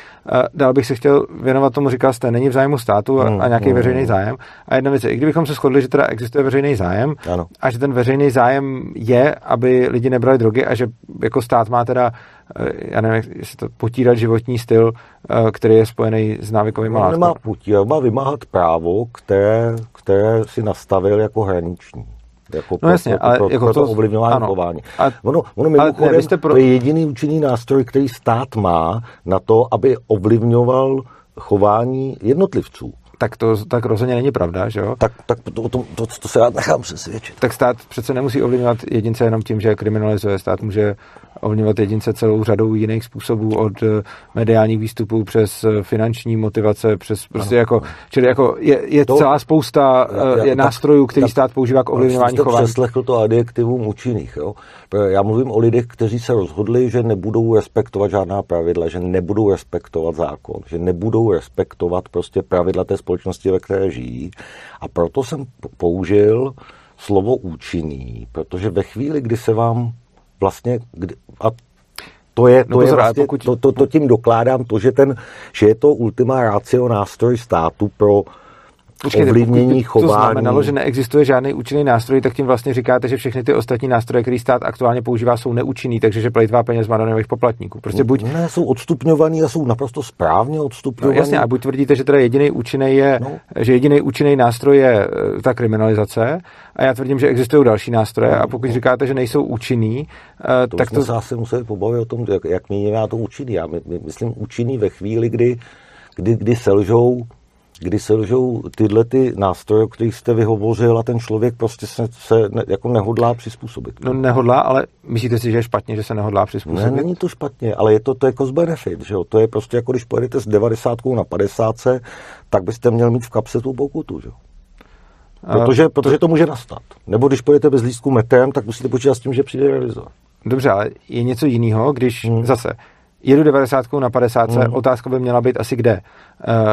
Dál bych se chtěl věnovat tomu, říkal jste, není v zájmu státu a, a nějaký mm, veřejný zájem. A jedna věc je, i kdybychom se shodli, že teda existuje veřejný zájem ano. a že ten veřejný zájem je, aby lidi nebrali drogy a že jako stát má teda eh, já nevím, jestli to potírat životní styl, eh, který je spojený s návykovými látkami. Nemá potírat, má vymáhat právo, které, které si nastavil jako hraniční. Jako no jasně, pro, ale pro, jako pro to, to ovlivňování ale, chování. Ale, ono, ono mimochodem, ne, pro... to je jediný účinný nástroj, který stát má na to, aby ovlivňoval chování jednotlivců. Tak to tak rozhodně není pravda, že jo? Tak, tak to, to, to, to se rád nechám přesvědčit. Tak stát přece nemusí ovlivňovat jedince jenom tím, že kriminalizuje. Stát může ovlivňovat jedince celou řadou jiných způsobů od eh, mediálních výstupů přes eh, finanční motivace, přes prostě ano. jako, čili jako je, je to, celá spousta já, já, je nástrojů, který tak, stát používá k ovlivňování chování. přeslechl to adjektivum účinných, jo? Já mluvím o lidech, kteří se rozhodli, že nebudou respektovat žádná pravidla, že nebudou respektovat zákon, že nebudou respektovat prostě pravidla té společnosti, ve které žijí. A proto jsem použil slovo účinný, protože ve chvíli, kdy se vám vlastně, kdy, a to je, to, no, je vlastně, pokud... to, to, to tím dokládám to, že, ten, že je to ultima ratio nástroj státu pro Počkejte, ovlivnění chování. To znamenalo, že neexistuje žádný účinný nástroj, tak tím vlastně říkáte, že všechny ty ostatní nástroje, které stát aktuálně používá, jsou neúčinný, takže že plejtvá peněz má daňových poplatníků. Prostě buď... Ne, jsou odstupňovaný a jsou naprosto správně odstupňovaný. No, jasně, a buď tvrdíte, že teda jediný účinný je, no. že jediný účinný nástroj je eh, ta kriminalizace, a já tvrdím, že existují další nástroje, no, a pokud no. říkáte, že nejsou účinný, eh, to tak to... se asi museli pobavit o tom, jak, jak měníme to účinný. Já my, my, myslím účinný ve chvíli, kdy, kdy, kdy selžou kdy se lžou tyhle ty nástroje, o kterých jste vyhovořil a ten člověk prostě se, se ne, jako nehodlá přizpůsobit. No nehodlá, ale myslíte si, že je špatně, že se nehodlá přizpůsobit? Ne, není to špatně, ale je to, to je cost benefit, že jo? To je prostě jako když pojedete s 90 na 50, tak byste měl mít v kapse tu pokutu, že jo? Protože, to... protože to může nastat. Nebo když pojedete bez lístku metem, tak musíte počítat s tím, že přijde revizor. Dobře, ale je něco jiného, když hmm. zase jedu 90 na 50, hmm. otázka by měla být asi kde.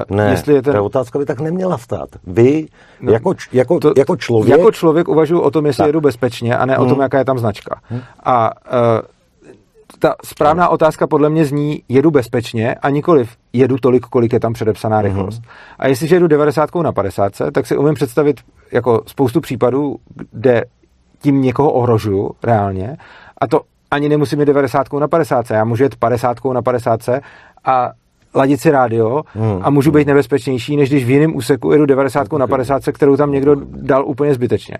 Uh, ne, jestli je ten... ta otázka by tak neměla stát. Vy no, jako, jako, to, jako člověk... Jako člověk uvažuji o tom, jestli tak. jedu bezpečně a ne hmm. o tom, jaká je tam značka. Hmm. A uh, ta správná hmm. otázka podle mě zní, jedu bezpečně a nikoliv jedu tolik, kolik je tam předepsaná hmm. rychlost. Hmm. A jestliže jedu 90 na 50, tak si umím představit jako spoustu případů, kde tím někoho ohrožuju reálně a to ani nemusím jít 90 na 50, já můžu jet 50 na 50 a ladit si rádio hmm. a můžu být nebezpečnější, než když v jiném úseku jedu 90 na 50, kterou tam někdo dal úplně zbytečně.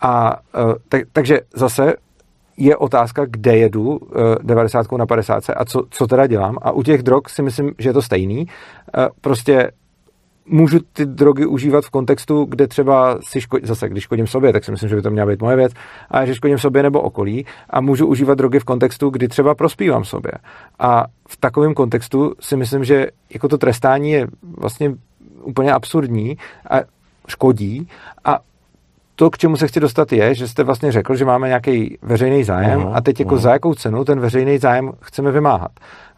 A uh, tak, takže zase je otázka, kde jedu uh, 90 na 50 a co, co teda dělám. A u těch drog si myslím, že je to stejný. Uh, prostě můžu ty drogy užívat v kontextu, kde třeba si škodím, zase když škodím sobě, tak si myslím, že by to měla být moje věc, a že škodím sobě nebo okolí a můžu užívat drogy v kontextu, kdy třeba prospívám sobě. A v takovém kontextu si myslím, že jako to trestání je vlastně úplně absurdní a škodí a to, k čemu se chci dostat, je, že jste vlastně řekl, že máme nějaký veřejný zájem uh-huh, a teď jako uh-huh. za jakou cenu ten veřejný zájem chceme vymáhat.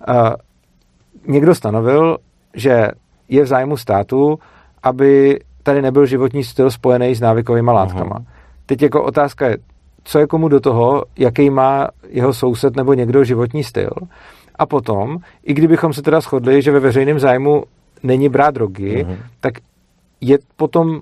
Uh, někdo stanovil, že je v zájmu státu, aby tady nebyl životní styl spojený s návykovými látkama. Uh-huh. Teď jako otázka je, co je komu do toho, jaký má jeho soused nebo někdo životní styl. A potom, i kdybychom se teda shodli, že ve veřejném zájmu není brát drogy, uh-huh. tak je potom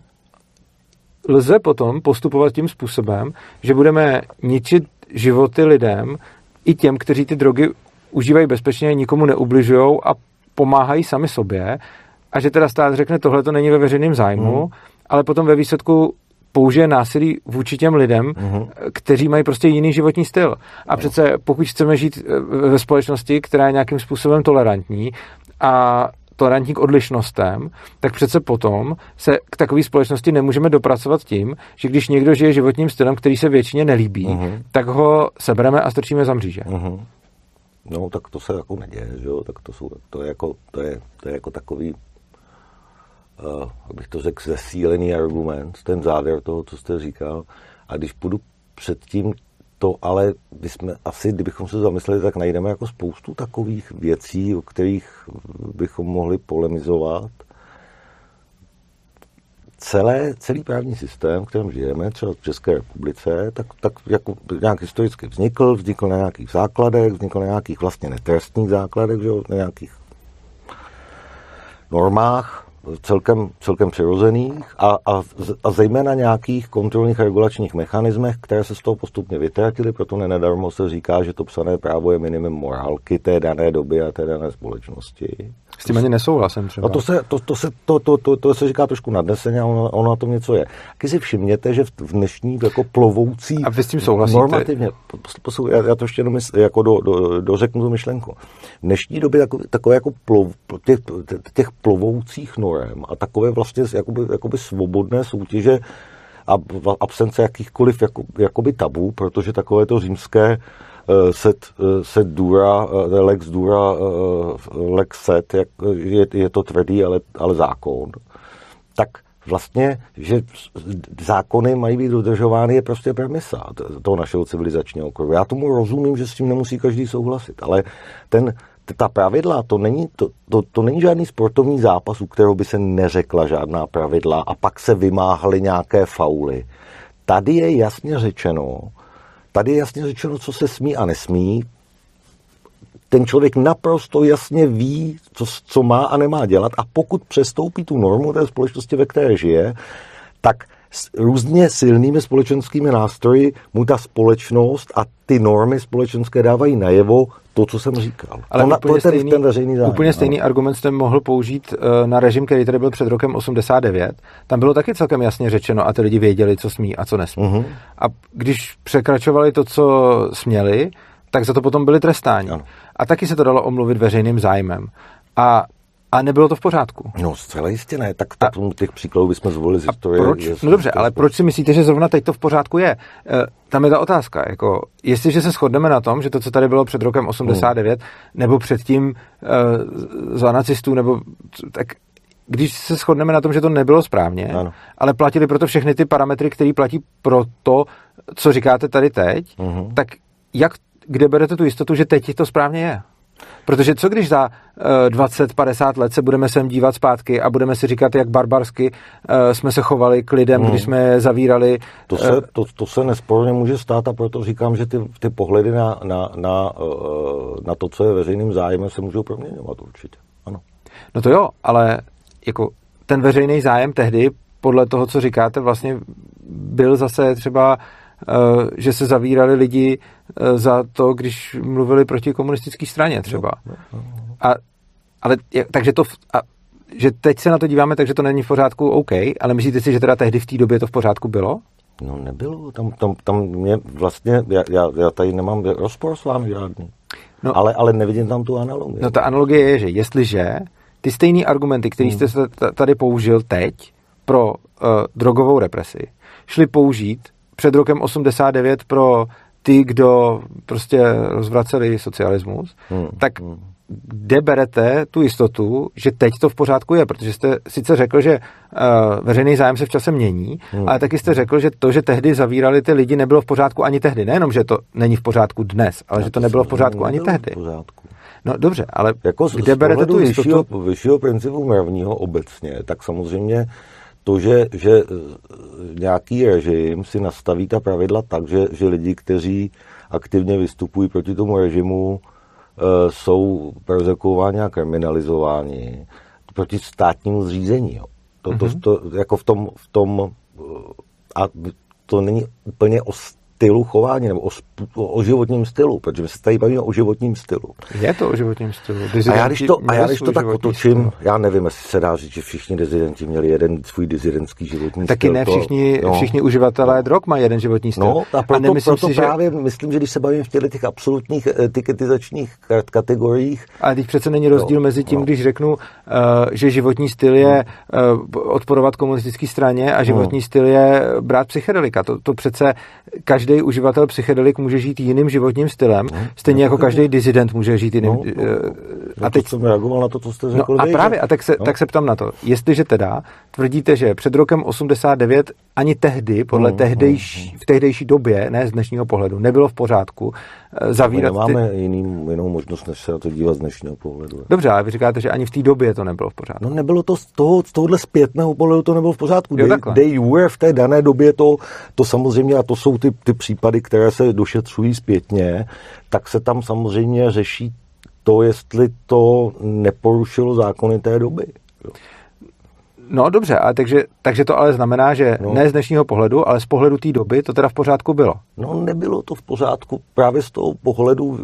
lze potom postupovat tím způsobem, že budeme ničit životy lidem, i těm, kteří ty drogy užívají bezpečně, nikomu neubližují a pomáhají sami sobě, a že teda stát řekne, tohle to není ve veřejném zájmu, mm. ale potom ve výsledku použije násilí vůči těm lidem, mm-hmm. kteří mají prostě jiný životní styl. A přece pokud chceme žít eh, ve společnosti, která je nějakým způsobem tolerantní a tolerantní k odlišnostem, tak přece potom se k takové společnosti nemůžeme dopracovat tím, že když někdo žije životním stylem, který se většině nelíbí, mm-hmm. tak ho sebereme a strčíme za mříže. Mm-hmm. No, tak to se jako neděje, že jo? Tak to, jsou, to, je jako, to, je, to je jako takový abych to řekl, zesílený argument, ten závěr toho, co jste říkal. A když půjdu předtím to, ale jsme, asi, kdybychom se zamysleli, tak najdeme jako spoustu takových věcí, o kterých bychom mohli polemizovat. Celé, celý právní systém, v kterém žijeme, třeba v České republice, tak, tak jako nějak historicky vznikl, vznikl na nějakých základech, vznikl na nějakých vlastně netrestních základech, že, na nějakých normách, celkem, celkem přirozených a, a, a zejména nějakých kontrolních a regulačních mechanismech, které se z toho postupně vytratily, proto nenadarmo se říká, že to psané právo je minimum morálky té dané doby a té dané společnosti. S tím ani nesouhlasím třeba. A to se, to, to, se, to, to, to, to se říká trošku nadneseně a ono, ono na tom něco je. Když si všimněte, že v dnešní jako plovoucí... A vy s tím souhlasíte? Normativně. Posl, já, já to ještě jenom jako do, do, dořeknu tu myšlenku. V dnešní době takové, takové jako plov, těch, těch plovoucích norem a takové vlastně jakoby, jakoby svobodné soutěže a absence jakýchkoliv jako, jakoby tabů, protože takové to římské Eh, set, eh, set dura, eh, lex dura, lex set, jak je, je to tvrdý, ale, ale zákon, tak vlastně, že zákony mají být dodržovány, je prostě premisa toho našeho civilizačního kruhu. Já tomu rozumím, že s tím nemusí každý souhlasit, ale ten, ta pravidla, to není, to, to, to není žádný sportovní zápas, u kterého by se neřekla žádná pravidla a pak se vymáhaly nějaké fauly. Tady je jasně řečeno, Tady je jasně řečeno, co se smí a nesmí. Ten člověk naprosto jasně ví, co, co má a nemá dělat a pokud přestoupí tu normu té společnosti, ve které žije, tak s různě silnými společenskými nástroji mu ta společnost a ty normy společenské dávají najevo to, co jsem říkal. Ale to, úplně to stejný, ten veřejný zájem. Úplně stejný no. argument jste mohl použít uh, na režim, který tady byl před rokem 89. Tam bylo taky celkem jasně řečeno a ty lidi věděli, co smí a co nesmí. Uh-huh. A když překračovali to, co směli, tak za to potom byli trestáni. Ano. A taky se to dalo omluvit veřejným zájmem. A a nebylo to v pořádku. No, zcela jistě ne. Tak, a, těch příkladů bychom zvolili z historie. Proč? No dobře, ale proč si myslíte, že zrovna teď to v pořádku je? E, tam je ta otázka. Jako, jestliže se shodneme na tom, že to, co tady bylo před rokem 89, hmm. nebo předtím e, za nacistů, nebo tak když se shodneme na tom, že to nebylo správně, ano. ale platili proto všechny ty parametry, které platí pro to, co říkáte tady teď, uh-huh. tak jak, kde berete tu jistotu, že teď to správně je? Protože co když za uh, eh, 20-50 let se budeme sem dívat zpátky a budeme si říkat, jak barbarsky uh, jsme se chovali k lidem, hmm. když jsme je zavírali. To se, uh, to, to se nesporně může stát a proto říkám, že ty, ty pohledy na, na, na, uh, na to, co je veřejným zájmem, se můžou proměňovat určitě. Ano. No to jo, ale jako ten veřejný zájem tehdy, podle toho, co říkáte, vlastně byl zase třeba Eh, že se zavírali lidi eh, za to, když mluvili proti komunistické straně třeba. A, ale takže to, a, že teď se na to díváme, takže to není v pořádku, OK, ale myslíte si, že teda tehdy v té době to v pořádku bylo? No nebylo, tam, tam, tam mě vlastně, já, já, já tady nemám rozpor s vámi žádný. No, ale, ale nevidím tam tu analogii. No ta analogie je, že jestliže ty stejné argumenty, které hmm. jste tady použil teď pro uh, drogovou represi, šli použít před rokem 89 pro ty, kdo prostě rozvraceli socialismus, hmm. tak kde berete tu jistotu, že teď to v pořádku je? Protože jste sice řekl, že uh, veřejný zájem se v čase mění, hmm. ale taky jste řekl, že to, že tehdy zavírali ty lidi, nebylo v pořádku ani tehdy. Nejenom, že to není v pořádku dnes, ale Já že to nebylo v pořádku ani tehdy. V pořádku. No dobře, ale jako kde berete tu jistotu? Vyššího, vyššího principu mravního obecně, tak samozřejmě to, že, že eh, nějaký režim si nastaví ta pravidla tak, že, že lidi, kteří aktivně vystupují proti tomu režimu, eh, jsou persekuováni a kriminalizováni proti státnímu zřízení. Jo. To, mm-hmm. to, to, jako v tom, v tom, eh, a to není úplně o stylu chování nebo o o životním stylu, protože my se tady bavíme o životním stylu. Je to o životním stylu. a já když to, a já, když to tak otočím, styl. já nevím, jestli se dá říct, že všichni dizidenti měli jeden svůj dizidentský životní Taky styl. Taky ne všichni, to, no. všichni uživatelé drog mají jeden životní styl. No, a proto, a proto si, právě že... myslím, že když se bavím v těchto těch absolutních etiketizačních kategoriích. Ale teď přece není rozdíl no, mezi tím, no. když řeknu, uh, že životní styl je uh, odporovat komunistické straně a životní hmm. styl je brát psychedelika. To, to přece každý uživatel psychedelik může žít jiným životním stylem, no, stejně jako každý dizident může žít jiným. No, no, no, a teď jsem reagoval na to, co jste řekl. No, a právě, a tak se, no. tak se ptám na to. Jestliže teda tvrdíte, že před rokem 89 ani tehdy, podle no, tehdejší, no, v tehdejší době, ne z dnešního pohledu, nebylo v pořádku eh, zavírat... My nemáme ty... jiný, jinou možnost, než se na to dívat z dnešního pohledu. Dobře, ale vy říkáte, že ani v té době to nebylo v pořádku. No nebylo to z, toho, z tohohle zpětného pohledu to nebylo v pořádku. Jo, they, they v té dané době to, to samozřejmě, a to jsou ty, ty případy, které se došetřují zpětně, tak se tam samozřejmě řeší to, jestli to neporušilo zákony té doby. No dobře, ale takže, takže to ale znamená, že no. ne z dnešního pohledu, ale z pohledu té doby to teda v pořádku bylo. No nebylo to v pořádku právě z toho pohledu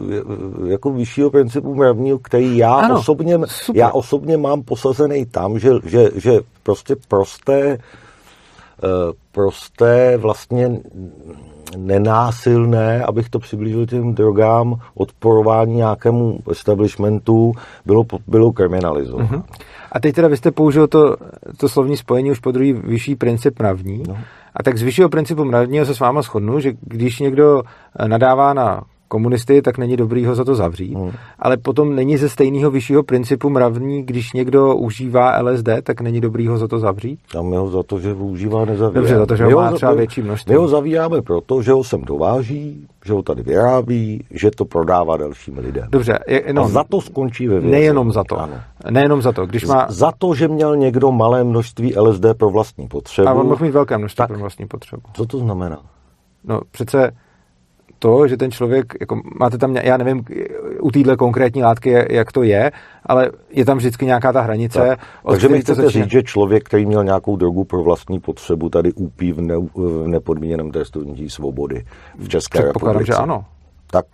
jako vyššího principu mravního, který já, ano, osobně, já osobně mám posazený tam, že, že, že prostě prosté, eh, prosté vlastně nenásilné, abych to přiblížil těm drogám, odporování nějakému establishmentu bylo, bylo kriminalizováno. Mm-hmm. A teď teda vy jste použil to, to slovní spojení už po druhý vyšší princip mravní. No. A tak z vyššího principu mravního se s váma shodnu, že když někdo nadává na komunisty, tak není dobrý ho za to zavřít. Hmm. Ale potom není ze stejného vyššího principu mravní, když někdo užívá LSD, tak není dobrý ho za to zavřít? Tam ho za to, že užívá nezavíráme. Dobře, za to, že ho má třeba větší množství. My ho zavíráme proto, že ho sem dováží, že ho tady vyrábí, že to prodává dalším lidem. Dobře, jenom, A za to skončí ve vězení. Nejenom za to. Ano. Nejenom za to. Když má... Za to, že měl někdo malé množství LSD pro vlastní potřebu. A on mohl mít velké množství tak, pro vlastní potřebu. Co to znamená? No přece to, že ten člověk, jako máte tam, já nevím u téhle konkrétní látky, jak to je, ale je tam vždycky nějaká ta hranice. Tak. Takže mi chcete začne... říct, že člověk, který měl nějakou drogu pro vlastní potřebu, tady úpí v, ne, v nepodmíněném trestu svobody v České republice. že ano. Tak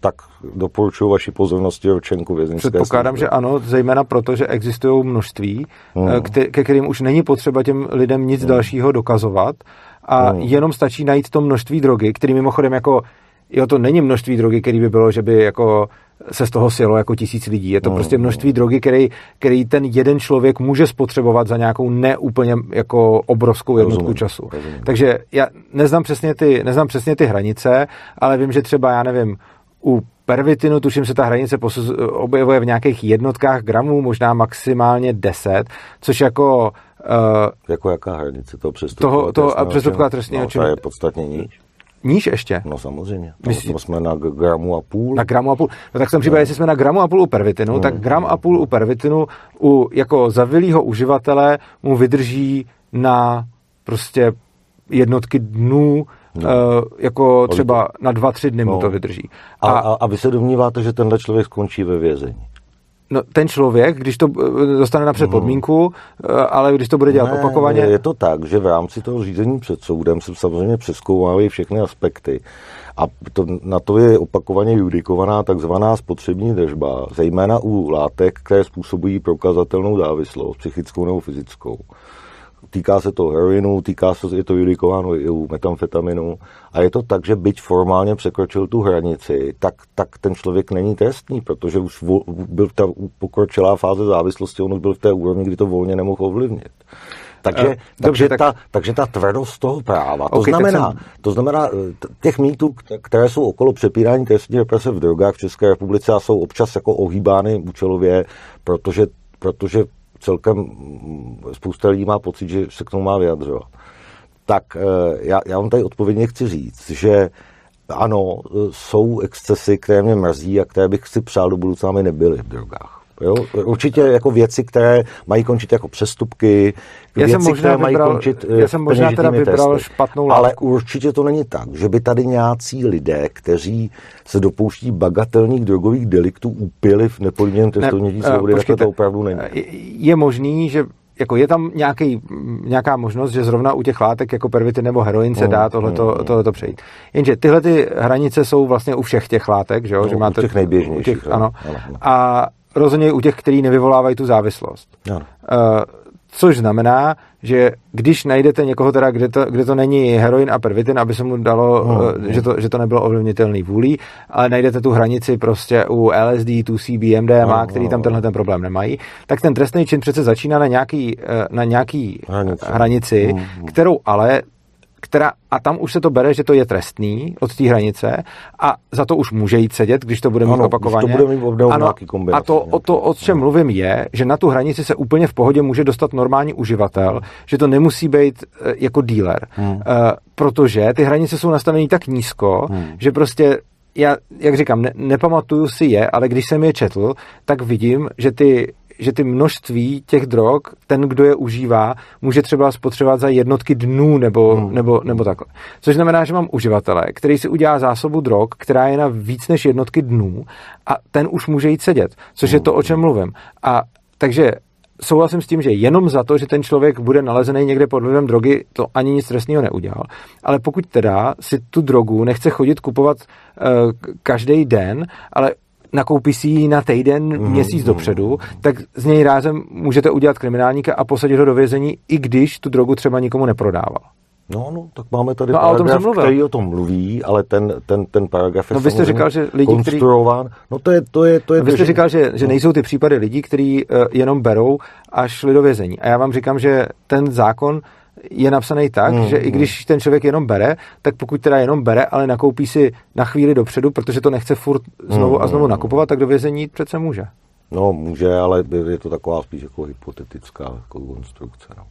tak doporučuji vaši pozornosti Ročenku vězeňské Předpokládám, služby. že ano, zejména proto, že existují množství, hmm. ke kterým už není potřeba těm lidem nic hmm. dalšího dokazovat a hmm. jenom stačí najít to množství drogy, který mimochodem jako jo, to není množství drogy, který by bylo, že by jako se z toho sjelo jako tisíc lidí. Je to hmm. prostě množství drogy, který, který ten jeden člověk může spotřebovat za nějakou neúplně jako obrovskou jednotku rozumím, času. Rozumím. Takže já neznám přesně, ty, neznám přesně ty hranice, ale vím, že třeba, já nevím, u pervitinu, tuším se ta hranice posuz, objevuje v nějakých jednotkách gramů, možná maximálně 10, což jako Uh, jako jaká hranice toho přestupku? Toho, toho přestupku trestního no, činu. je podstatně níž. Níž ještě? No samozřejmě. Myslí... To jsme na gramu a půl. Na gramu a půl. No tak jsem případě, no. jestli jsme na gramu a půl u pervitinu, hmm. tak gram a půl u pervitinu u jako zavilýho uživatele mu vydrží na prostě jednotky dnů, no. uh, jako třeba na dva, tři dny no. mu to vydrží. A, a, a vy se domníváte, že tenhle člověk skončí ve vězení? no, ten člověk, když to eh, dostane na předpodmínku, hmm. ale když to bude dělat ne, opakovaně... Je to tak, že v rámci toho řízení před soudem se samozřejmě přeskoumávají všechny aspekty. A to, na to je opakovaně judikovaná takzvaná spotřební držba, zejména u látek, které způsobují prokazatelnou závislost, psychickou nebo fyzickou. Týká se to heroinu, týká se, je to judikováno i u metamfetaminu. A je to tak, že byť formálně překročil tu hranici, tak, tak ten člověk není trestný, protože už byl ta pokročilá fáze závislosti, on už byl v té úrovni, kdy to volně nemohl ovlivnit. Takže, uh, takže, dobře, tak... ta, takže ta tvrdost toho práva, to, okay, znamená, jsem... to znamená těch mýtů, které jsou okolo přepírání trestní represe v drogách v České republice a jsou občas jako ohýbány účelově, protože, protože celkem mm, spousta lidí má pocit, že se k tomu má vyjadřovat. Tak eh, já, já vám tady odpovědně chci říct, že ano, jsou excesy, které mě mrzí a které bych si přál do budoucna, aby nebyly v drogách. Jo? Určitě jako věci, které mají končit jako přestupky, já věci, jsem možná které vybral, mají končit Já jsem možná teda vybral testy. špatnou látku. Ale určitě to není tak, že by tady nějací lidé, kteří se dopouští bagatelních drogových deliktů, upili v nepodmíněném testu ne, svobody, tak to opravdu není. Je možný, že jako je tam nějaký, nějaká možnost, že zrovna u těch látek jako pervitin nebo heroin se dá tohleto, tohleto přejít. Jenže tyhle ty hranice jsou vlastně u všech těch látek, že, jo? No, že máte, u těch nejběžnějších. U těch, ano. ano, ano. A rozhodně u těch, který nevyvolávají tu závislost. Ano. Uh, Což znamená, že když najdete někoho, teda, kde, to, kde to není heroin a pervitin, aby se mu dalo, no, uh, že, to, že to nebylo ovlivnitelný vůlí, ale najdete tu hranici prostě u LSD, tu CB, MDMA, no, který tam tenhle ten problém nemají, tak ten trestný čin přece začíná na nějaký, eh, na nějaký hranici, hranici no, kterou ale která, a tam už se to bere, že to je trestný od té hranice a za to už může jít sedět, když to bude mít ano, opakovaně. to bude mít ano, a to, o to, o čem mluvím, je, že na tu hranici se úplně v pohodě může dostat normální uživatel, že to nemusí být uh, jako dealer, hmm. uh, protože ty hranice jsou nastavené tak nízko, hmm. že prostě já, jak říkám, ne, nepamatuju si je, ale když jsem je četl, tak vidím, že ty že ty množství těch drog, ten, kdo je užívá, může třeba spotřebovat za jednotky dnů nebo, hmm. nebo, nebo takhle. Což znamená, že mám uživatele, který si udělá zásobu drog, která je na víc než jednotky dnů a ten už může jít sedět, což hmm. je to, o čem mluvím. A takže souhlasím s tím, že jenom za to, že ten člověk bude nalezený někde pod vlivem drogy, to ani nic trestného neudělal. Ale pokud teda si tu drogu nechce chodit kupovat uh, každý den, ale nakoupí si ji na týden, mm, měsíc mm. dopředu, tak z něj rázem můžete udělat kriminálníka a posadit ho do vězení, i když tu drogu třeba nikomu neprodával. No, no, tak máme tady no, paragraf, o tom který o tom mluví, ale ten, ten, ten paragraf je no, vy jste říkal, že lidi, konstruován. Který... No to je, to je, to je no, vy jste říkal, že, že no. nejsou ty případy lidí, kteří uh, jenom berou a šli do vězení. A já vám říkám, že ten zákon je napsaný tak, mm, že i když ten člověk jenom bere, tak pokud teda jenom bere, ale nakoupí si na chvíli dopředu, protože to nechce furt znovu a znovu nakupovat, tak do vězení přece může. No, může, ale je to taková spíš jako hypotetická jako konstrukce. No.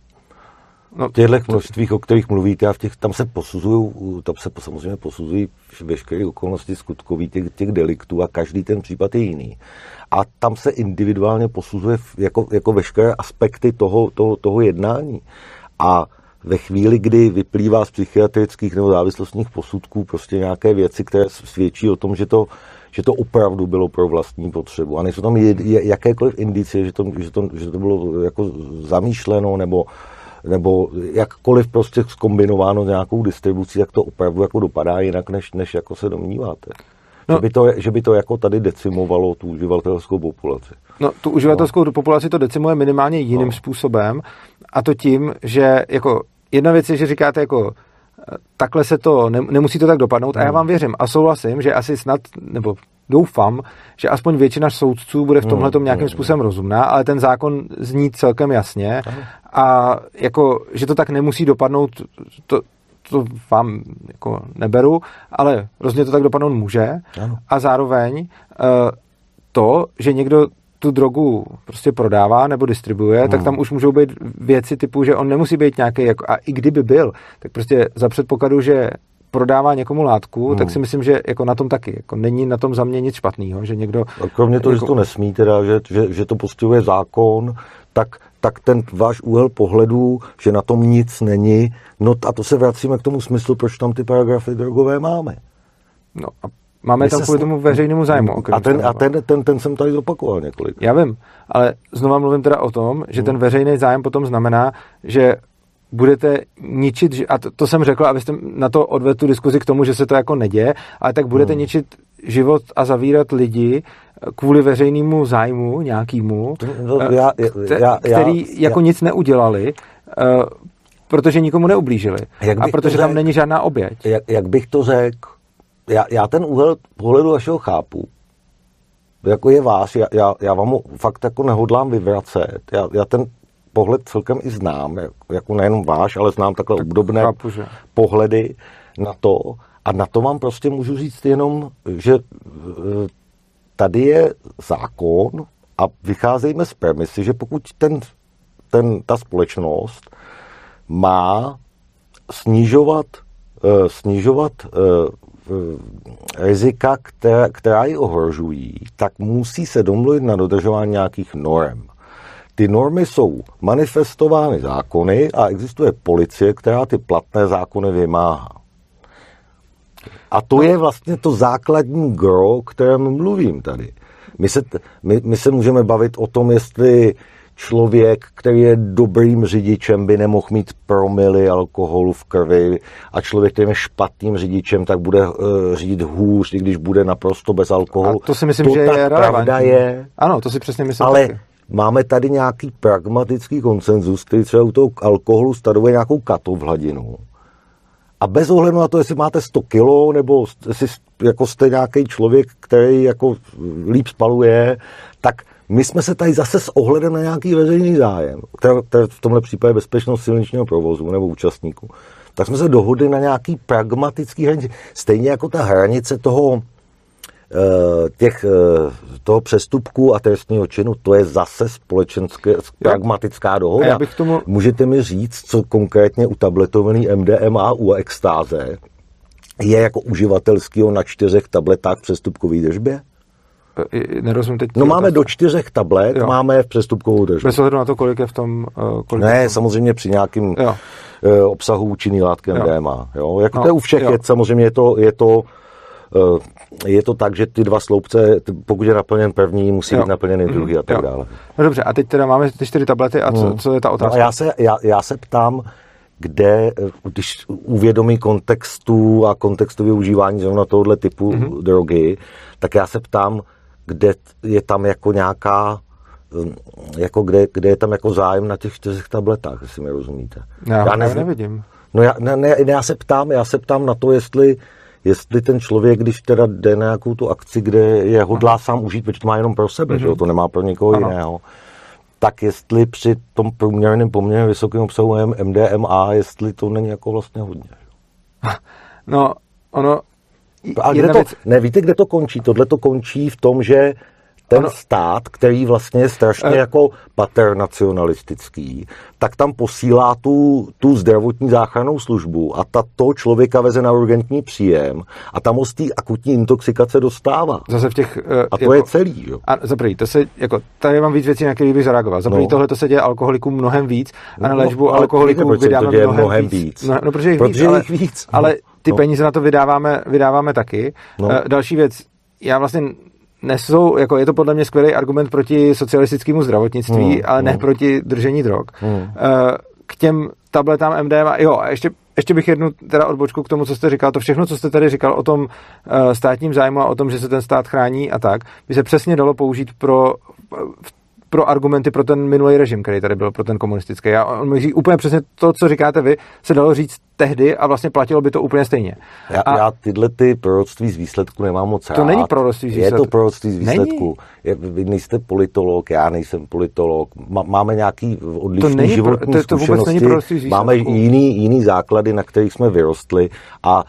No, v těchto množstvích, o kterých mluvíte, a v těch, tam se posuzují, tam se samozřejmě posuzují veškeré okolnosti skutkový těch, těch deliktů a každý ten případ je jiný. A tam se individuálně posuzuje jako, jako veškeré aspekty toho, toho, toho jednání. A ve chvíli, kdy vyplývá z psychiatrických nebo závislostních posudků prostě nějaké věci, které svědčí o tom, že to, že to opravdu bylo pro vlastní potřebu. A nejsou tam je, je, jakékoliv indicie, že to, že, to, že to bylo jako zamýšleno nebo, nebo jakkoliv prostě skombinováno s nějakou distribucí, tak to opravdu jako dopadá jinak, než, než jako se domníváte. No, že, by to, že by to jako tady decimovalo tu uživatelskou populaci. No, tu uživatelskou no. populaci to decimuje minimálně jiným no. způsobem a to tím, že jako jedna věc je, že říkáte jako takhle se to, ne, nemusí to tak dopadnout no. a já hmm. vám věřím a souhlasím, že asi snad, nebo doufám, že aspoň většina soudců bude v hmm, tomhle nějakým hmm, způsobem rozumná, ale ten zákon zní celkem jasně a jako, že to tak nemusí dopadnout, to, to vám jako neberu, ale rozhodně to tak dopadnout může ano. a zároveň uh, to, že někdo tu drogu prostě prodává nebo distribuje, hmm. tak tam už můžou být věci typu, že on nemusí být nějaký, jako, a i kdyby byl, tak prostě za předpokladu, že prodává někomu látku, hmm. tak si myslím, že jako na tom taky. Jako není na tom za mě nic špatného, že někdo... A kromě toho, jako... že to nesmí, teda, že, že, že to postihuje zákon, tak, tak ten váš úhel pohledu, že na tom nic není, no a to se vracíme k tomu smyslu, proč tam ty paragrafy drogové máme. No a Máme My tam kvůli tomu veřejnému zájmu. A, ten, a ten, ten, ten jsem tady zopakoval několik. Já vím, ale znova mluvím teda o tom, že hmm. ten veřejný zájem potom znamená, že budete ničit, a to, to jsem řekl, abyste na to odvedl tu diskuzi k tomu, že se to jako neděje, ale tak budete hmm. ničit život a zavírat lidi kvůli veřejnému zájmu nějakýmu, no, já, já, já, který já, jako já, nic neudělali, uh, protože nikomu neublížili. A protože tam řek, není žádná oběť. Jak, jak bych to řekl? já, já ten úhel pohledu vašeho chápu. Jako je váš, já, já, já vám ho fakt jako nehodlám vyvracet. Já, já ten pohled celkem i znám, jako nejenom váš, ale znám takhle tak obdobné chápu, že... pohledy na to. A na to vám prostě můžu říct jenom, že e, tady je zákon a vycházejme z premisy, že pokud ten, ten, ta společnost má snižovat, e, snižovat e, rizika, která, která ji ohrožují, tak musí se domluvit na dodržování nějakých norm. Ty normy jsou manifestovány zákony a existuje policie, která ty platné zákony vymáhá. A to je vlastně to základní gro, o kterém mluvím tady. My se, my, my se můžeme bavit o tom, jestli člověk, který je dobrým řidičem, by nemohl mít promily alkoholu v krvi a člověk, který je špatným řidičem, tak bude uh, řídit hůř, i když bude naprosto bez alkoholu. A to si myslím, to že je pravda je. Ano, to si přesně myslím Ale taky. Máme tady nějaký pragmatický konsenzus, který třeba u toho alkoholu stanovuje nějakou katovhladinu. hladinu a bez ohledu na to, jestli máte 100 kilo, nebo jestli jako jste nějaký člověk, který jako líp spaluje, tak my jsme se tady zase s ohledem na nějaký veřejný zájem, který v tomhle případě bezpečnost silničního provozu nebo účastníků, tak jsme se dohodli na nějaký pragmatický hranici. Stejně jako ta hranice toho, těch, eh, toho přestupku a trestního činu, to je zase společenské, pragmatická dohoda. já bych tomu... Můžete mi říct, co konkrétně u tabletovaný MDMA u extáze je jako uživatelského na čtyřech tabletách v přestupkové držbě? Eh, nerozumím teď. No máme do čtyřech tablet, jo. máme v přestupkovou držbě. Bez ohledu na to, kolik je v tom... Kolik ne, tom... samozřejmě při nějakým jo. obsahu účinný látky MDMA. Jo. Jako no, to je u všech, je, samozřejmě je to, je to Eh, je to tak, že ty dva sloupce, pokud je naplněn první, musí jo. být naplněný mhm. druhý a tak jo. dále. No dobře, a teď teda máme ty čtyři tablety a co, hmm. co je ta otázka? No a já se, já, já se ptám, kde, když uvědomí kontextu a kontextu využívání zrovna tohohle typu mm-hmm. drogy, tak já se ptám, kde je tam jako nějaká hm, jako kde, kde je tam jako zájem na těch čtyřech tabletách, jestli mi rozumíte. Já, já nevím. nevidím. No já, ne, ne, já se ptám, já se ptám na to, jestli jestli ten člověk, když teda jde na nějakou tu akci, kde je hodlá sám užít, protože to má jenom pro sebe, mm-hmm. že jo, mhm. to nemá pro někoho ano. jiného, tak jestli při tom průměrném poměrně vysokém obsahu MDMA, jestli to není jako vlastně hodně. No, ono... Ale kde to, věc... ne, víte, kde to končí? Tohle to končí v tom, že ten ano. stát, který vlastně je strašně e... jako paternacionalistický, tak tam posílá tu, tu zdravotní záchrannou službu a ta to člověka veze na urgentní příjem a tam z té akutní intoxikace dostává. Zase v těch... Uh, a to jako, je celý, jo. A zaprý, to se, jako, tady mám víc věcí, na které bych zareagoval. Zaprý, no. tohle to se děje alkoholikům mnohem víc a na no, léčbu no, alkoholiků vydáme mnohem, mnohem víc. víc. No, no, protože jich protože víc, ale, víc. ale ty no. peníze na to vydáváme, vydáváme taky. No. Uh, další věc, já vlastně nesou, jako je to podle mě skvělý argument proti socialistickému zdravotnictví, hmm, ale ne hmm. proti držení drog. Hmm. Eh, k těm tabletám MDMA, jo, a ještě, ještě bych jednu teda odbočku k tomu, co jste říkal. To všechno, co jste tady říkal o tom uh, státním zájmu a o tom, že se ten stát chrání a tak, by se přesně dalo použít pro v pro argumenty pro ten minulý režim, který tady byl, pro ten komunistický. A on mi úplně přesně to, co říkáte vy, se dalo říct tehdy a vlastně platilo by to úplně stejně. Já, a já tyhle ty proroctví z výsledku nemám moc rád. To není proroctví z výsledku. Je to proroctví z výsledku. Je, vy nejste politolog, já nejsem politolog. Máme nějaký odlišný to není životní pro, to, to vůbec není proroctví z výsledku. Máme jiný, jiný základy, na kterých jsme vyrostli a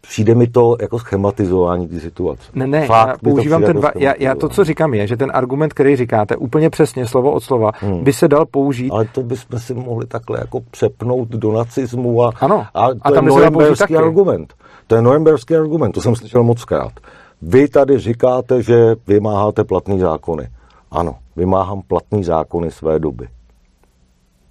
přijde mi to jako schematizování té situace. Ne, ne, Fakt, já používám ten, jako já, já to, co říkám, je, že ten argument, který říkáte, úplně přesně, slovo od slova, hmm. by se dal použít. Ale to bychom si mohli takhle jako přepnout do nacismu a, ano, a to a tam je norimberský argument. To je norimberský argument, to jsem slyšel moc krát. Vy tady říkáte, že vymáháte platný zákony. Ano, vymáhám platný zákony své doby.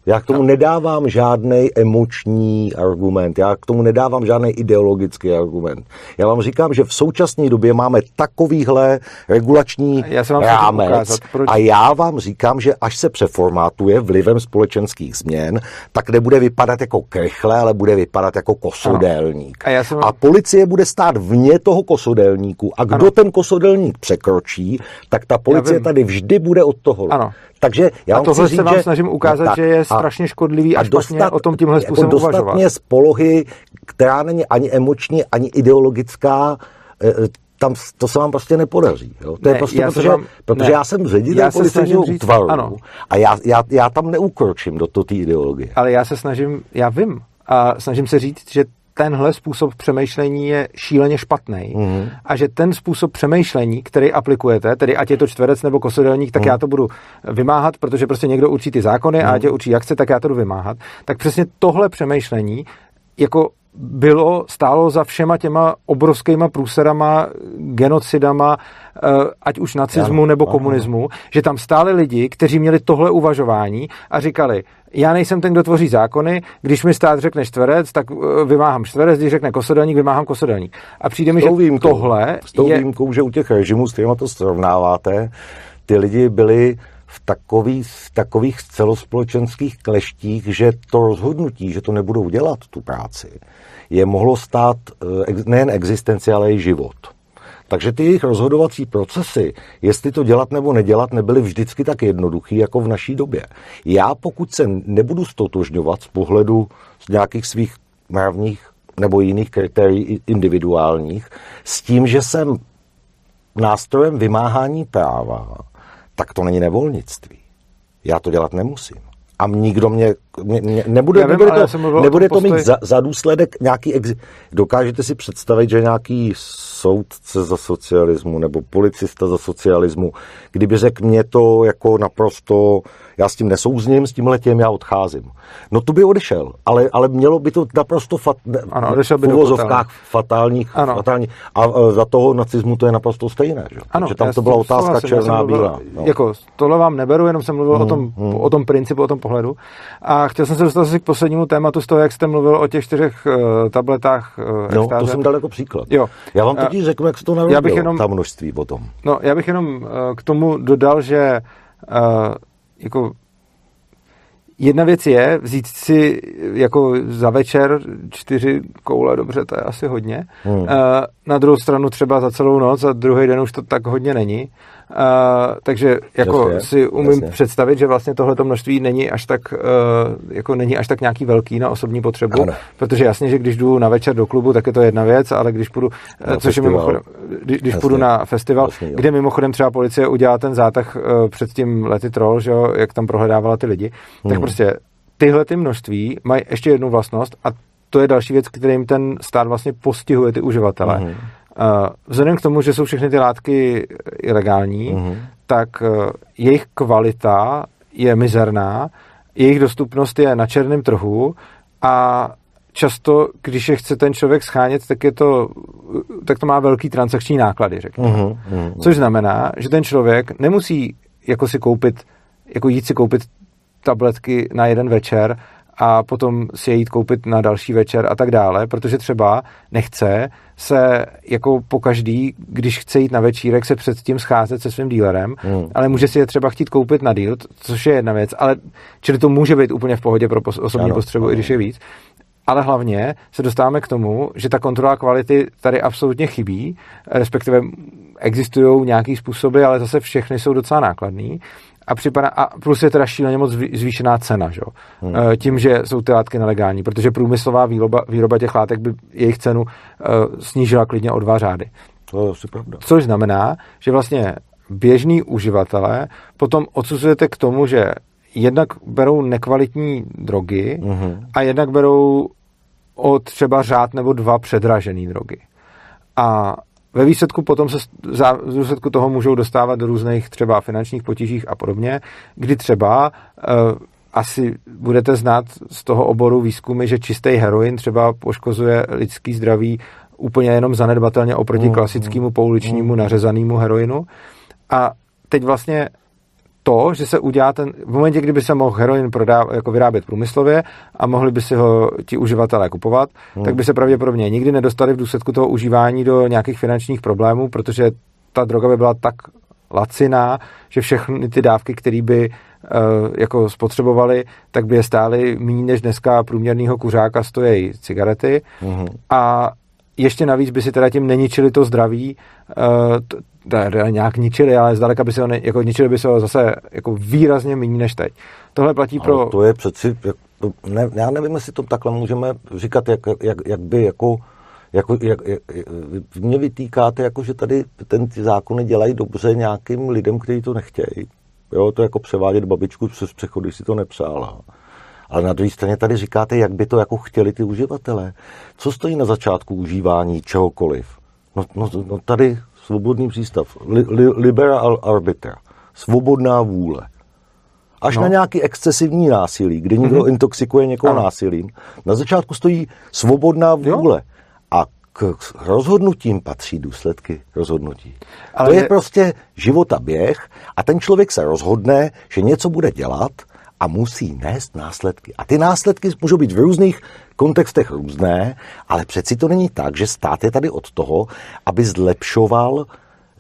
Já k tomu nedávám žádný emoční argument, já k tomu nedávám žádný ideologický argument. Já vám říkám, že v současné době máme takovýhle regulační já vám rámec ukázat, proč... a já vám říkám, že až se přeformátuje vlivem společenských změn, tak nebude vypadat jako krychle, ale bude vypadat jako kosodelník. A, jsem... a policie bude stát vně toho kosodelníku a kdo ano. ten kosodelník překročí, tak ta policie tady vždy bude od toho. Ano. Takže já a tohle se vám že, snažím ukázat, tak, že je strašně škodlivý a, a dostat, o tom tímhle způsobem jako dostat uvažovat. z polohy, která není ani emoční, ani ideologická, eh, eh, tam to se vám prostě nepodaří. Jo? To ne, je prostě já protože, vám, protože ne, já jsem ředitel policejního útvaru ano. a já, já, já tam neukročím do té ideologie. Ale já se snažím, já vím, a snažím se říct, že tenhle způsob přemýšlení je šíleně špatný mm-hmm. a že ten způsob přemýšlení, který aplikujete, tedy ať je to čtverec nebo kosodelník, tak mm. já to budu vymáhat, protože prostě někdo určí ty zákony mm. a ať je určí jak chce, tak já to budu vymáhat. Tak přesně tohle přemýšlení jako bylo, stálo za všema těma obrovskýma průserama, genocidama, eh, ať už nacismu nebo komunismu, že tam stáli lidi, kteří měli tohle uvažování a říkali, já nejsem ten, kdo tvoří zákony, když mi stát řekne čtverec, tak eh, vymáhám čtverec, když řekne kosodelník, vymáhám kosodelník. A přijde mi, že výjimkou, tohle S tou je... výjimkou, že u těch režimů, s kterými to srovnáváte, ty lidi byli v takových, v takových celospolečenských kleštích, že to rozhodnutí, že to nebudou dělat, tu práci, je mohlo stát eh, nejen existenci, ale i život. Takže ty jejich rozhodovací procesy, jestli to dělat nebo nedělat, nebyly vždycky tak jednoduchý jako v naší době. Já pokud se nebudu stotožňovat z pohledu z nějakých svých mravních nebo jiných kritérií individuálních, s tím, že jsem nástrojem vymáhání práva, tak to není nevolnictví. Já to dělat nemusím a nikdo mě, mě, mě nebude, vím, nebude to, nebude to mít za, za důsledek nějaký, ex, dokážete si představit, že nějaký soudce za socialismu nebo policista za socialismu, kdyby řekl mě to jako naprosto já s tím nesouzním, s tím letěm já odcházím. No to by odešel, ale, ale mělo by to naprosto fat, ano, odešel by v uvozovkách fatálních, ano. fatální. A za toho nacismu to je naprosto stejné. Že? Ano, Takže tam to byla otázka černá bílá. No. Jako, tohle vám neberu, jenom jsem mluvil hmm, o, tom, hmm. o tom principu, o tom pohledu. A chtěl jsem se dostat asi k poslednímu tématu z toho, jak jste mluvil o těch čtyřech uh, tabletách. Uh, no, to jsem dal jako příklad. Jo. Já vám totiž řeknu, jak se to narodilo, já bych jenom, ta množství potom. No, já bych jenom uh, k tomu dodal, že uh, jako Jedna věc je vzít si jako za večer čtyři koule, dobře, to je asi hodně. Hmm. Na druhou stranu třeba za celou noc a druhý den už to tak hodně není. Uh, takže jako jasně, si umím jasně. představit, že vlastně tohleto množství není až tak uh, jako není až tak nějaký velký na osobní potřebu, ano. protože jasně, že když jdu na večer do klubu, tak je to jedna věc, ale když půjdu, na což je mimochodem, když, když půjdu na festival, jasně, kde mimochodem třeba policie udělá ten zátah uh, před tím lety troll, že jo, jak tam prohledávala ty lidi, hmm. tak prostě tyhle ty množství mají ještě jednu vlastnost a to je další věc, kterým ten stát vlastně postihuje ty uživatele. Hmm Vzhledem k tomu, že jsou všechny ty látky ilegální, mm-hmm. tak e, jejich kvalita je mizerná, jejich dostupnost je na černém trhu a často, když je chce ten člověk schánět, tak, je to, tak to má velký transakční náklady, řekněme. Mm-hmm. Což znamená, že ten člověk nemusí jako si koupit, jako jít si koupit tabletky na jeden večer, a potom si je jít koupit na další večer a tak dále, protože třeba nechce se jako po každý, když chce jít na večírek, se předtím scházet se svým dílerem, hmm. ale může si je třeba chtít koupit na díl, což je jedna věc, ale čili to může být úplně v pohodě pro osobní ano, potřebu, ano. i když je víc. Ale hlavně se dostáváme k tomu, že ta kontrola kvality tady absolutně chybí, respektive existují nějaký způsoby, ale zase všechny jsou docela nákladný a připadá, a plus je teda šíleně moc zvýšená cena, že? Hmm. Eh, tím, že jsou ty látky nelegální, protože průmyslová výroba, výroba těch látek by jejich cenu uh, snížila klidně o dva řády. To je asi pravda. Což znamená, že vlastně běžní uživatelé potom odsuzujete k tomu, že jednak berou nekvalitní drogy hmm. a jednak berou o třeba řád nebo dva předražené drogy. A ve výsledku potom se v důsledku toho můžou dostávat do různých třeba finančních potížích a podobně, kdy třeba uh, asi budete znát z toho oboru výzkumy, že čistý heroin třeba poškozuje lidský zdraví úplně jenom zanedbatelně oproti mm, klasickému mm, pouličnímu mm. nařezanému heroinu. A teď vlastně to, že se udělá ten, v momentě, kdyby se mohl heroin prodáv, jako vyrábět průmyslově a mohli by si ho ti uživatelé kupovat, hmm. tak by se pravděpodobně nikdy nedostali v důsledku toho užívání do nějakých finančních problémů, protože ta droga by byla tak laciná, že všechny ty dávky, které by uh, jako spotřebovali, tak by je stály méně než dneska průměrného kuřáka stojí cigarety. Hmm. A ještě navíc by si teda tím neničili to zdraví, uh, teda nějak ničili, ale zdaleka by se ho, ne, jako ničili by se ho zase jako výrazně méně než teď. Tohle platí ale pro... to je přeci, jak, ne, já nevím, jestli to takhle můžeme říkat, jak, jak, jak by jako jako, jak, jak, mě vytýkáte, jako, že tady ten, ty zákony dělají dobře nějakým lidem, kteří to nechtějí. Jo, to jako převádět babičku přes přechod, když si to nepřála. Ale na druhé straně tady říkáte, jak by to jako chtěli ty uživatelé. Co stojí na začátku užívání čehokoliv? No, no, no tady svobodný přístav, li, li, liberal arbiter, svobodná vůle. Až no. na nějaký excesivní násilí, kdy někdo mm-hmm. intoxikuje někoho ano. násilím, na začátku stojí svobodná vůle. Jo. A k rozhodnutím patří důsledky rozhodnutí. Ale to je, je prostě života běh a ten člověk se rozhodne, že něco bude dělat a musí nést následky. A ty následky můžou být v různých kontextech různé, ale přeci to není tak, že stát je tady od toho, aby zlepšoval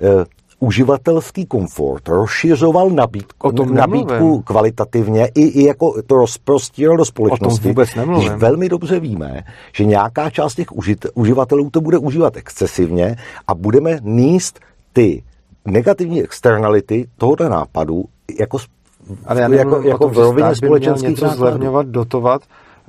e, uživatelský komfort, rozšiřoval nabídku, o tom nabídku kvalitativně i, i jako to rozprostíral do společnosti. O tom vůbec nemluvím. Když velmi dobře víme, že nějaká část těch užit, uživatelů to bude užívat excesivně a budeme níst ty negativní externality tohoto nápadu jako, Ale já jako, jako v rovině společenských něco zlevňovat, dotovat,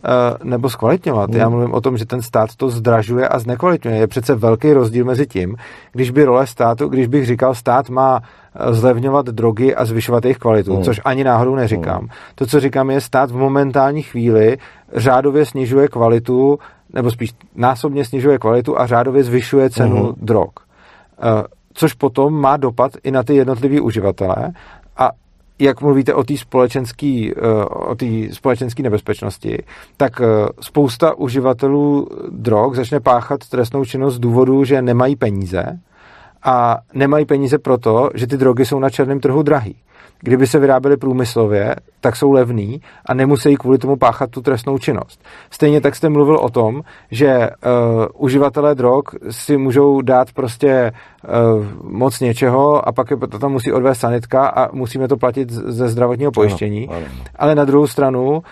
Eh, nebo zkvalitňovat. Hmm. Já mluvím o tom, že ten stát to zdražuje a znekvalitňuje. Je přece velký rozdíl mezi tím, když by role státu, když bych říkal, stát má eh, zlevňovat drogy a zvyšovat jejich kvalitu, hmm. což ani náhodou neříkám. Hmm. To, co říkám, je stát v momentální chvíli řádově snižuje kvalitu, nebo spíš násobně snižuje kvalitu a řádově zvyšuje cenu hmm. drog. Eh, což potom má dopad i na ty jednotlivé uživatele jak mluvíte o té společenské eh, o společenský nebezpečnosti, tak eh, spousta uživatelů drog začne páchat trestnou činnost z důvodu, že nemají peníze a nemají peníze proto, že ty drogy jsou na černém trhu drahý kdyby se vyráběly průmyslově, tak jsou levný a nemusí kvůli tomu páchat tu trestnou činnost. Stejně tak jste mluvil o tom, že uh, uživatelé drog si můžou dát prostě uh, moc něčeho a pak je to tam musí odvést sanitka a musíme to platit ze zdravotního pojištění. Ano, ano. Ale na druhou stranu, uh,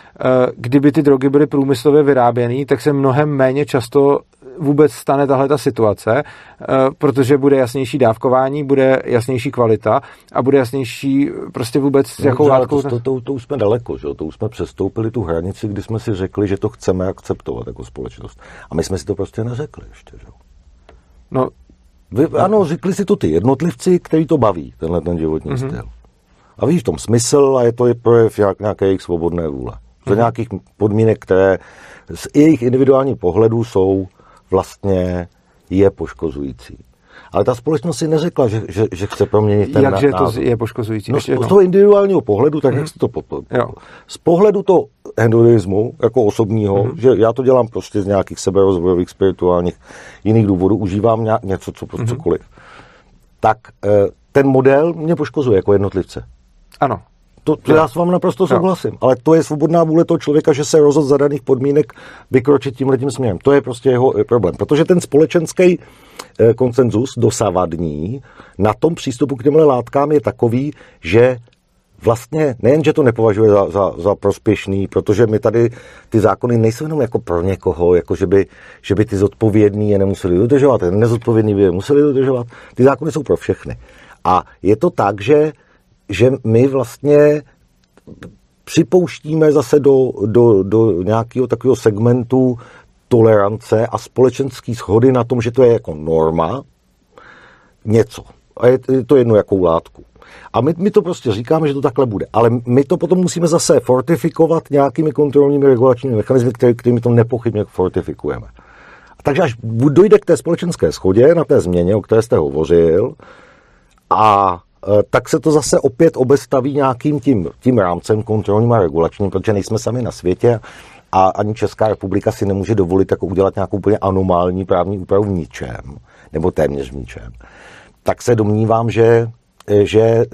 kdyby ty drogy byly průmyslově vyráběné, tak se mnohem méně často vůbec stane tahle ta situace, eh, protože bude jasnější dávkování, bude jasnější kvalita a bude jasnější prostě vůbec no, jakou látkou... To, to, to, už jsme daleko, že? to už jsme přestoupili tu hranici, kdy jsme si řekli, že to chceme akceptovat jako společnost. A my jsme si to prostě neřekli ještě. Že? No, Vy, ano, řekli si to ty jednotlivci, který to baví, tenhle ten životní mm-hmm. styl. A víš v tom smysl a je to je projev nějaké jejich svobodné vůle. Za mm-hmm. nějakých podmínek, které z jejich individuální pohledu jsou vlastně je poškozující. Ale ta společnost si neřekla, že, že, že chce proměnit ten Jakže to je poškozující? No, z toho individuálního pohledu, tak hmm. jak mhm. se to... Po, po, z pohledu to hedonismu, jako osobního, hmm. že já to dělám prostě z nějakých seberozvojových, spirituálních, jiných důvodů, užívám ně, něco, co, hmm. cokoliv, tak eh, ten model mě poškozuje jako jednotlivce. Ano. To, to já s vámi naprosto souhlasím, no. ale to je svobodná vůle toho člověka, že se rozhodl za daných podmínek vykročit tím letím směrem. To je prostě jeho eh, problém, protože ten společenský eh, koncenzus dosavadní na tom přístupu k těmhle látkám je takový, že vlastně nejen, že to nepovažuje za, za, za prospěšný, protože my tady ty zákony nejsou jenom jako pro někoho, jako že by, že by ty zodpovědní je nemuseli dodržovat, ten nezodpovědný by je museli dodržovat. Ty zákony jsou pro všechny. A je to tak, že že my vlastně připouštíme zase do, do, do nějakého takového segmentu tolerance a společenské schody na tom, že to je jako norma, něco. A je, je to jedno jakou látku. A my, my to prostě říkáme, že to takhle bude. Ale my to potom musíme zase fortifikovat nějakými kontrolními regulačními mechanizmy, který, kterými to nepochybně fortifikujeme. Takže až dojde k té společenské schodě, na té změně, o které jste hovořil, a tak se to zase opět obestaví nějakým tím, tím rámcem kontrolním a regulačním, protože nejsme sami na světě a ani Česká republika si nemůže dovolit jako udělat nějakou úplně anomální právní úpravu v ničem, nebo téměř v ničem. Tak se domnívám, že, eh, že eh,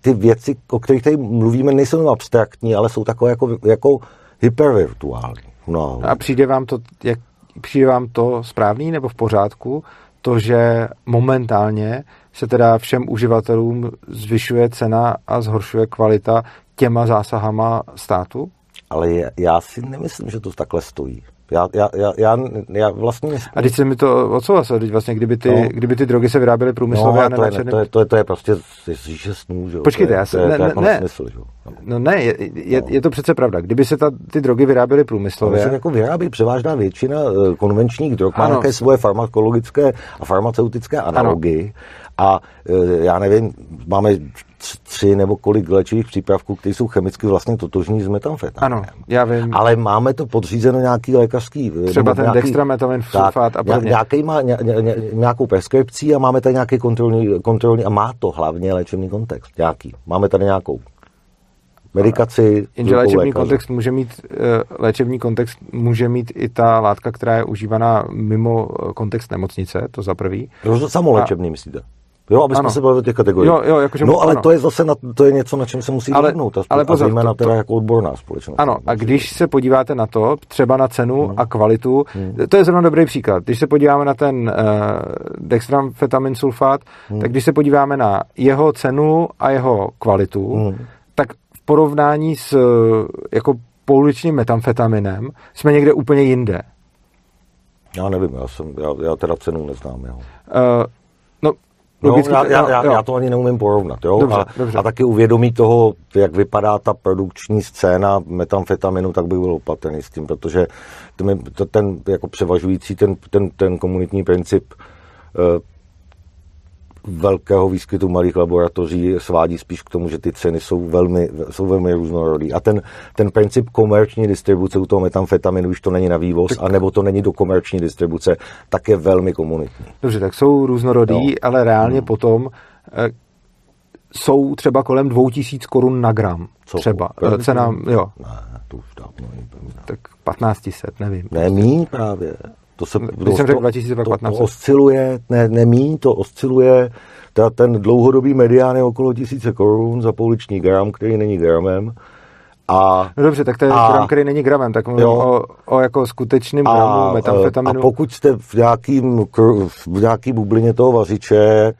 ty věci, o kterých tady mluvíme, nejsou abstraktní, ale jsou takové jako, jako hypervirtuální. No. A přijde vám to, jak, přijde vám to správný nebo v pořádku, to, že momentálně se teda všem uživatelům zvyšuje cena a zhoršuje kvalita těma zásahama státu? Ale já si nemyslím, že to takhle stojí. Já, já, já, já, já vlastně... A teď se mi to odsouhlasil, teď vlastně, kdyby ty, no. kdyby ty drogy se vyráběly průmyslově no, a to, je, to, je, to, je, to je prostě že snů, že Počkejte, já se... Ne, ne, jako ne, smysl, že? No ne, je, je, no. je to přece pravda. Kdyby se ta, ty drogy vyráběly průmyslově... se jako vyrábí převážná většina eh, konvenčních drog, má nějaké svoje farmakologické a farmaceutické analogy. Ano. A eh, já nevím, máme tři nebo kolik léčivých přípravků, které jsou chemicky vlastně totožní s metamfetaminem. Ano, já vím. Ale máme to podřízeno nějaký lékařský... Třeba ten nějaký, dextramethamin sulfát a podobně. Nějaký má ně, ně, ně, nějakou preskripcí a máme tady nějaký kontrolní, kontrolní a má to hlavně léčebný kontext. Nějaký. Máme tady nějakou medikaci. Jenže léčebný lékaře. kontext může mít, eh, léčebný kontext může mít i ta látka, která je užívaná mimo kontext nemocnice, to za prvý. Samoléčebný, a, myslíte? Jo, aby jsme se bavili o těch kategoriích. Jo, jo, jakože, no, ale ano. to je zase na, to je něco, na čem se musí ale, dohodnout. Ale pozor, a zejména to, teda jako odborná společnost. Ano, a když se podíváte na to, třeba na cenu hmm. a kvalitu, hmm. to je zrovna dobrý příklad. Když se podíváme na ten uh, dextramfetamin sulfát, hmm. tak když se podíváme na jeho cenu a jeho kvalitu, hmm. tak v porovnání s jako pouličním metamfetaminem jsme někde úplně jinde. Já nevím, já, jsem, já, já teda cenu neznám. Jo. Uh, Logicky, no, já, já, já to ani neumím porovnat. Jo? Dobře, a, dobře. a taky uvědomí toho, jak vypadá ta produkční scéna metamfetaminu, tak bych byl opatrný s tím, protože ten, ten jako převažující ten, ten, ten komunitní princip uh, velkého výskytu malých laboratoří svádí spíš k tomu, že ty ceny jsou velmi, jsou velmi různorodý. A ten, ten princip komerční distribuce u toho metamfetaminu, už to není na vývoz, tak... anebo to není do komerční distribuce, tak je velmi komunitní. Dobře, tak jsou různorodý, no. ale reálně hmm. potom eh, jsou třeba kolem 2000 korun na gram. Co? Třeba. První? Cena, jo. Ne, to už dávno Tak 1500, nevím. Ne, míň právě. To se, Když jsem řekl 2015. To, to osciluje, ne, nemí, to osciluje, ta, ten dlouhodobý medián je okolo tisíce korun za pouliční gram, který není gramem. A, no dobře, tak to je a, gram, který není gramem, tak mluvím o, o jako skutečným a, gramu metamfetaminu. A pokud jste v nějakým, v nějaký bublině toho vařiče,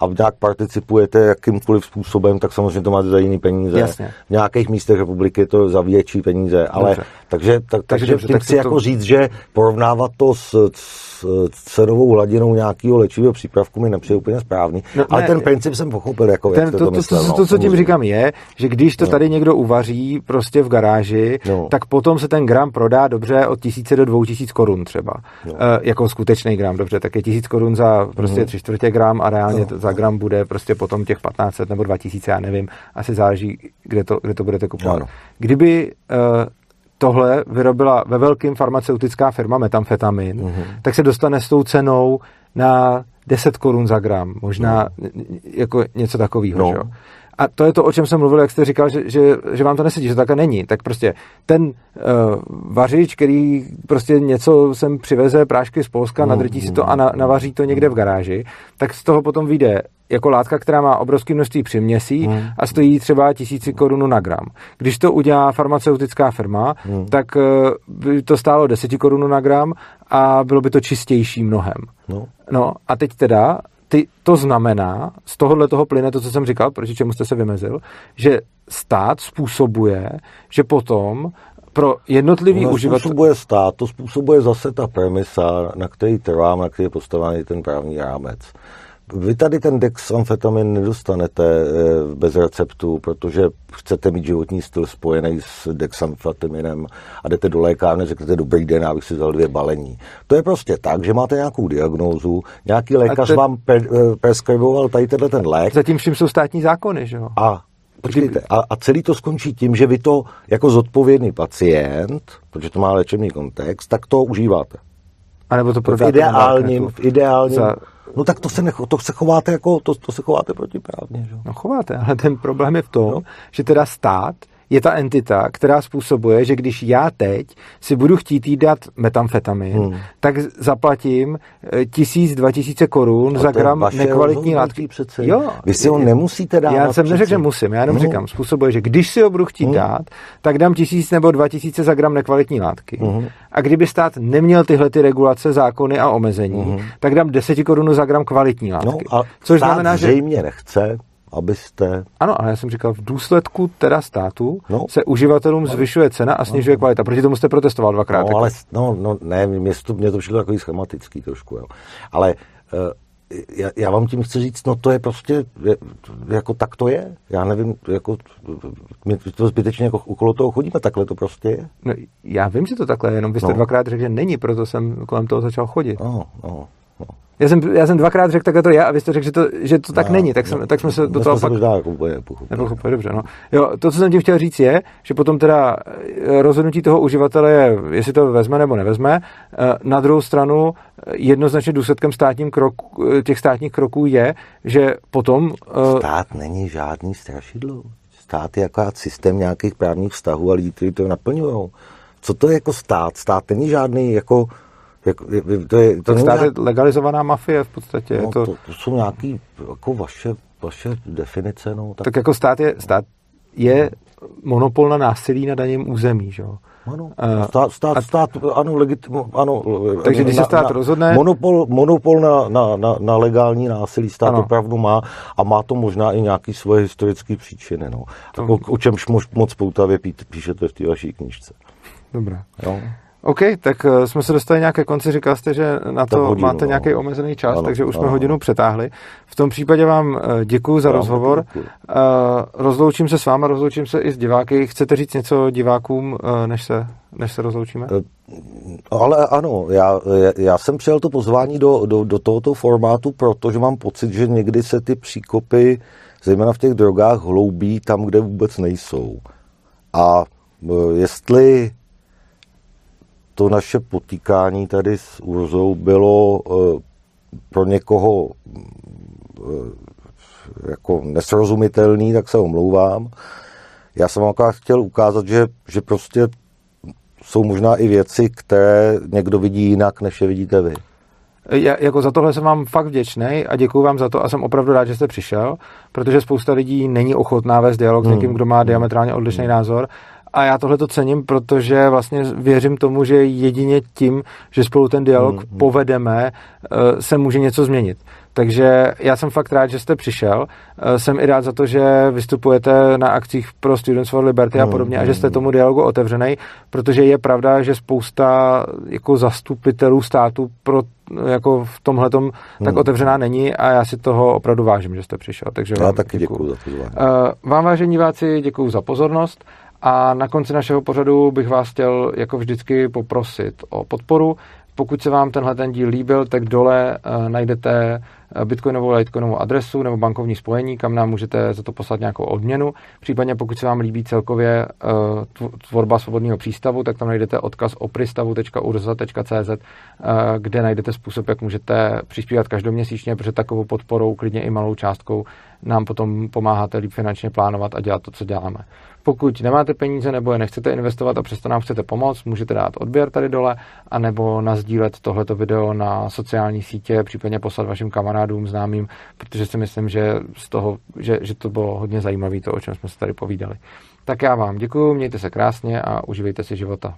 a nějak participujete jakýmkoliv způsobem, tak samozřejmě to máte za jiný peníze. Jasně. V nějakých místech republiky je to za větší peníze, ale Dobře. takže, tak, takže, takže tím tak chci to... jako říct, že porovnávat to s, s cenovou hladinou nějakého léčivého přípravku mi nepřijde úplně správný. No, ale ne, ten princip jsem pochopil, jako ten, jak to, to, myslel, to, no, to, co tím říkám, je, že když to no. tady někdo uvaří prostě v garáži, no. tak potom se ten gram prodá dobře od tisíce do dvou tisíc korun třeba. No. E, jako skutečný gram, dobře, tak je tisíc korun za prostě mm. tři čtvrtě gram a reálně no. za gram bude prostě potom těch 1500 nebo 2000, já nevím, asi záleží, kde to, kde to budete kupovat. No. Kdyby uh, tohle vyrobila ve velkým farmaceutická firma metamfetamin, mm-hmm. tak se dostane s tou cenou na 10 korun za gram, možná mm. jako něco takového. No. A to je to, o čem jsem mluvil, jak jste říkal, že, že, že vám to nesedí, že to takhle není. Tak prostě ten uh, vařič, který prostě něco sem přiveze prášky z Polska, mm, nadrtí si to a na, navaří to někde v garáži, tak z toho potom vyjde jako látka, která má obrovské množství přiměsí hmm. a stojí třeba tisíci korun na gram. Když to udělá farmaceutická firma, hmm. tak eh, by to stálo deseti korun na gram a bylo by to čistější mnohem. No, no a teď teda ty, to znamená, z tohohle toho plyne to, co jsem říkal, proti čemu jste se vymezil, že stát způsobuje, že potom pro jednotlivý no, uživatel... způsobuje stát, to způsobuje zase ta premisa, na který trvám, na který je postavený ten právní rámec. Vy tady ten dexamfetamin nedostanete eh, bez receptu, protože chcete mít životní styl spojený s dexamfetaminem a jdete do lékárny, řeknete dobrý den, já bych si vzal dvě balení. To je prostě tak, že máte nějakou diagnózu, nějaký lékař te... vám pre, eh, preskriboval tady tenhle ten lék. Zatím vším jsou státní zákony, že jo? A Počkejte, a, a celý to skončí tím, že vy to jako zodpovědný pacient, protože to má léčebný kontext, tak to užíváte. A nebo to prodáte v ideálním, v ideálním za No tak to se, necho, to se chováte jako, to, to se chováte protiprávně. Že? No chováte, ale ten problém je v tom, no. že teda stát je ta entita, která způsobuje, že když já teď si budu chtít jí dát metamfetamin, hmm. tak zaplatím eh, tisíc, dva tisíce korun za gram nekvalitní látky. Přece. Jo, Vy si ho nemusíte dát. Já jsem neřekl, že musím, já jenom hmm. říkám, způsobuje, že když si ho budu chtít hmm. dát, tak dám tisíc nebo dva tisíce za gram nekvalitní látky. Hmm. A kdyby stát neměl tyhle ty regulace, zákony a omezení, hmm. tak dám deseti korun za gram kvalitní látky. No, a což znamená, že zřejmě nechce, abyste... Ano, ale já jsem říkal, v důsledku teda státu no. se uživatelům zvyšuje cena a snižuje no. kvalita. Proti tomu jste protestoval dvakrát. No, ale, no, no ne, mě to, mě to přišlo takový schematický trošku, jo. Ale uh, já, já vám tím chci říct, no to je prostě, je, jako tak to je. Já nevím, jako, my to zbytečně jako okolo toho chodíme, takhle to prostě je. No, já vím, že to takhle je, jenom vy jste no. dvakrát řekl, že není, proto jsem kolem toho začal chodit. No, no. Já jsem, já jsem dvakrát řekl, takhle to je a vy jste řekl, že to, že to tak no, není, tak, jsem, tak jsme se do toho pak... Nepochopili, dobře, no. Jo, to, co jsem tím chtěl říct je, že potom teda eh, rozhodnutí toho uživatele je, jestli to vezme nebo nevezme. Eh, na druhou stranu eh, jednoznačně důsledkem státním kroku, těch státních kroků je, že potom... Stát není žádný strašidlo. Stát je jako systém nějakých právních vztahů a lidí, kteří to naplňují. Co to je jako stát? Stát není žádný jako Jak, to je, to tak stát nějak... legalizovaná mafie v podstatě. No, to... To, to jsou nějaké jako vaše, vaše definice. No, tak... tak jako stát je, stát je monopol na násilí na daním území, že jo? Ano, stát, stát, a, stát ano, legit, ano, takže když se stát na, rozhodne... Monopol, monopol na, na, na, na legální násilí stát ano. opravdu má a má to možná i nějaké svoje historické příčiny. No. To... O, o čemž moc, moc poutavě pí, píšete v té vaší knižce. Dobrá. Jo? OK, tak uh, jsme se dostali nějaké konci. Říkal jste, že na to hodinu, máte no. nějaký omezený čas, ano, takže už ano. jsme hodinu přetáhli. V tom případě vám uh, děkuji za rozhovor. Uh, rozloučím se s váma, rozloučím se i s diváky. Chcete říct něco divákům, než, se, než se rozloučíme? Ale ano, já, já jsem přijal to pozvání do, do, do tohoto formátu, protože mám pocit, že někdy se ty příkopy, zejména v těch drogách, hloubí tam, kde vůbec nejsou. A jestli to naše potýkání tady s Urzou bylo eh, pro někoho eh, jako nesrozumitelný, tak se omlouvám. Já jsem vám chtěl ukázat, že, že prostě jsou možná i věci, které někdo vidí jinak, než je vidíte vy. Já, jako za tohle jsem vám fakt vděčný a děkuji vám za to a jsem opravdu rád, že jste přišel, protože spousta lidí není ochotná vést dialog s někým, kdo má diametrálně odlišný hmm. názor a já tohle to cením, protože vlastně věřím tomu, že jedině tím, že spolu ten dialog hmm, hmm. povedeme, eh, se může něco změnit. Takže já jsem fakt rád, že jste přišel. Eh, jsem i rád za to, že vystupujete na akcích pro Students for Liberty a hmm, podobně a že jste tomu dialogu otevřený, protože je pravda, že spousta jako zastupitelů státu pro jako v tomhle tak hmm. otevřená není a já si toho opravdu vážím, že jste přišel. Takže já taky děkuji za pozvání. Uh, vám, vážení diváci, děkuji za pozornost. A na konci našeho pořadu bych vás chtěl jako vždycky poprosit o podporu. Pokud se vám tenhle ten díl líbil, tak dole uh, najdete eh, bitcoinovou, litecoinovou adresu nebo bankovní spojení, kam nám můžete za to poslat nějakou odměnu. Případně pokud se vám líbí celkově uh, tvorba svobodného přístavu, tak tam najdete odkaz opristavu.urza.cz, kde najdete způsob, jak můžete přispívat každoměsíčně, protože takovou podporou, klidně i malou částkou, nám potom pomáháte líp finančně plánovat a dělat to, co děláme. Pokud nemáte peníze nebo je nechcete investovat a přesto nám chcete pomoct, můžete dát odběr tady dole, anebo nazdílet tohleto video na sociální sítě, případně poslat vašim kamarádům, známým, protože si myslím, že, z toho, že, že to bylo hodně zajímavé, to, o čem jsme se tady povídali. Tak já vám děkuji, mějte se krásně a uživejte si života.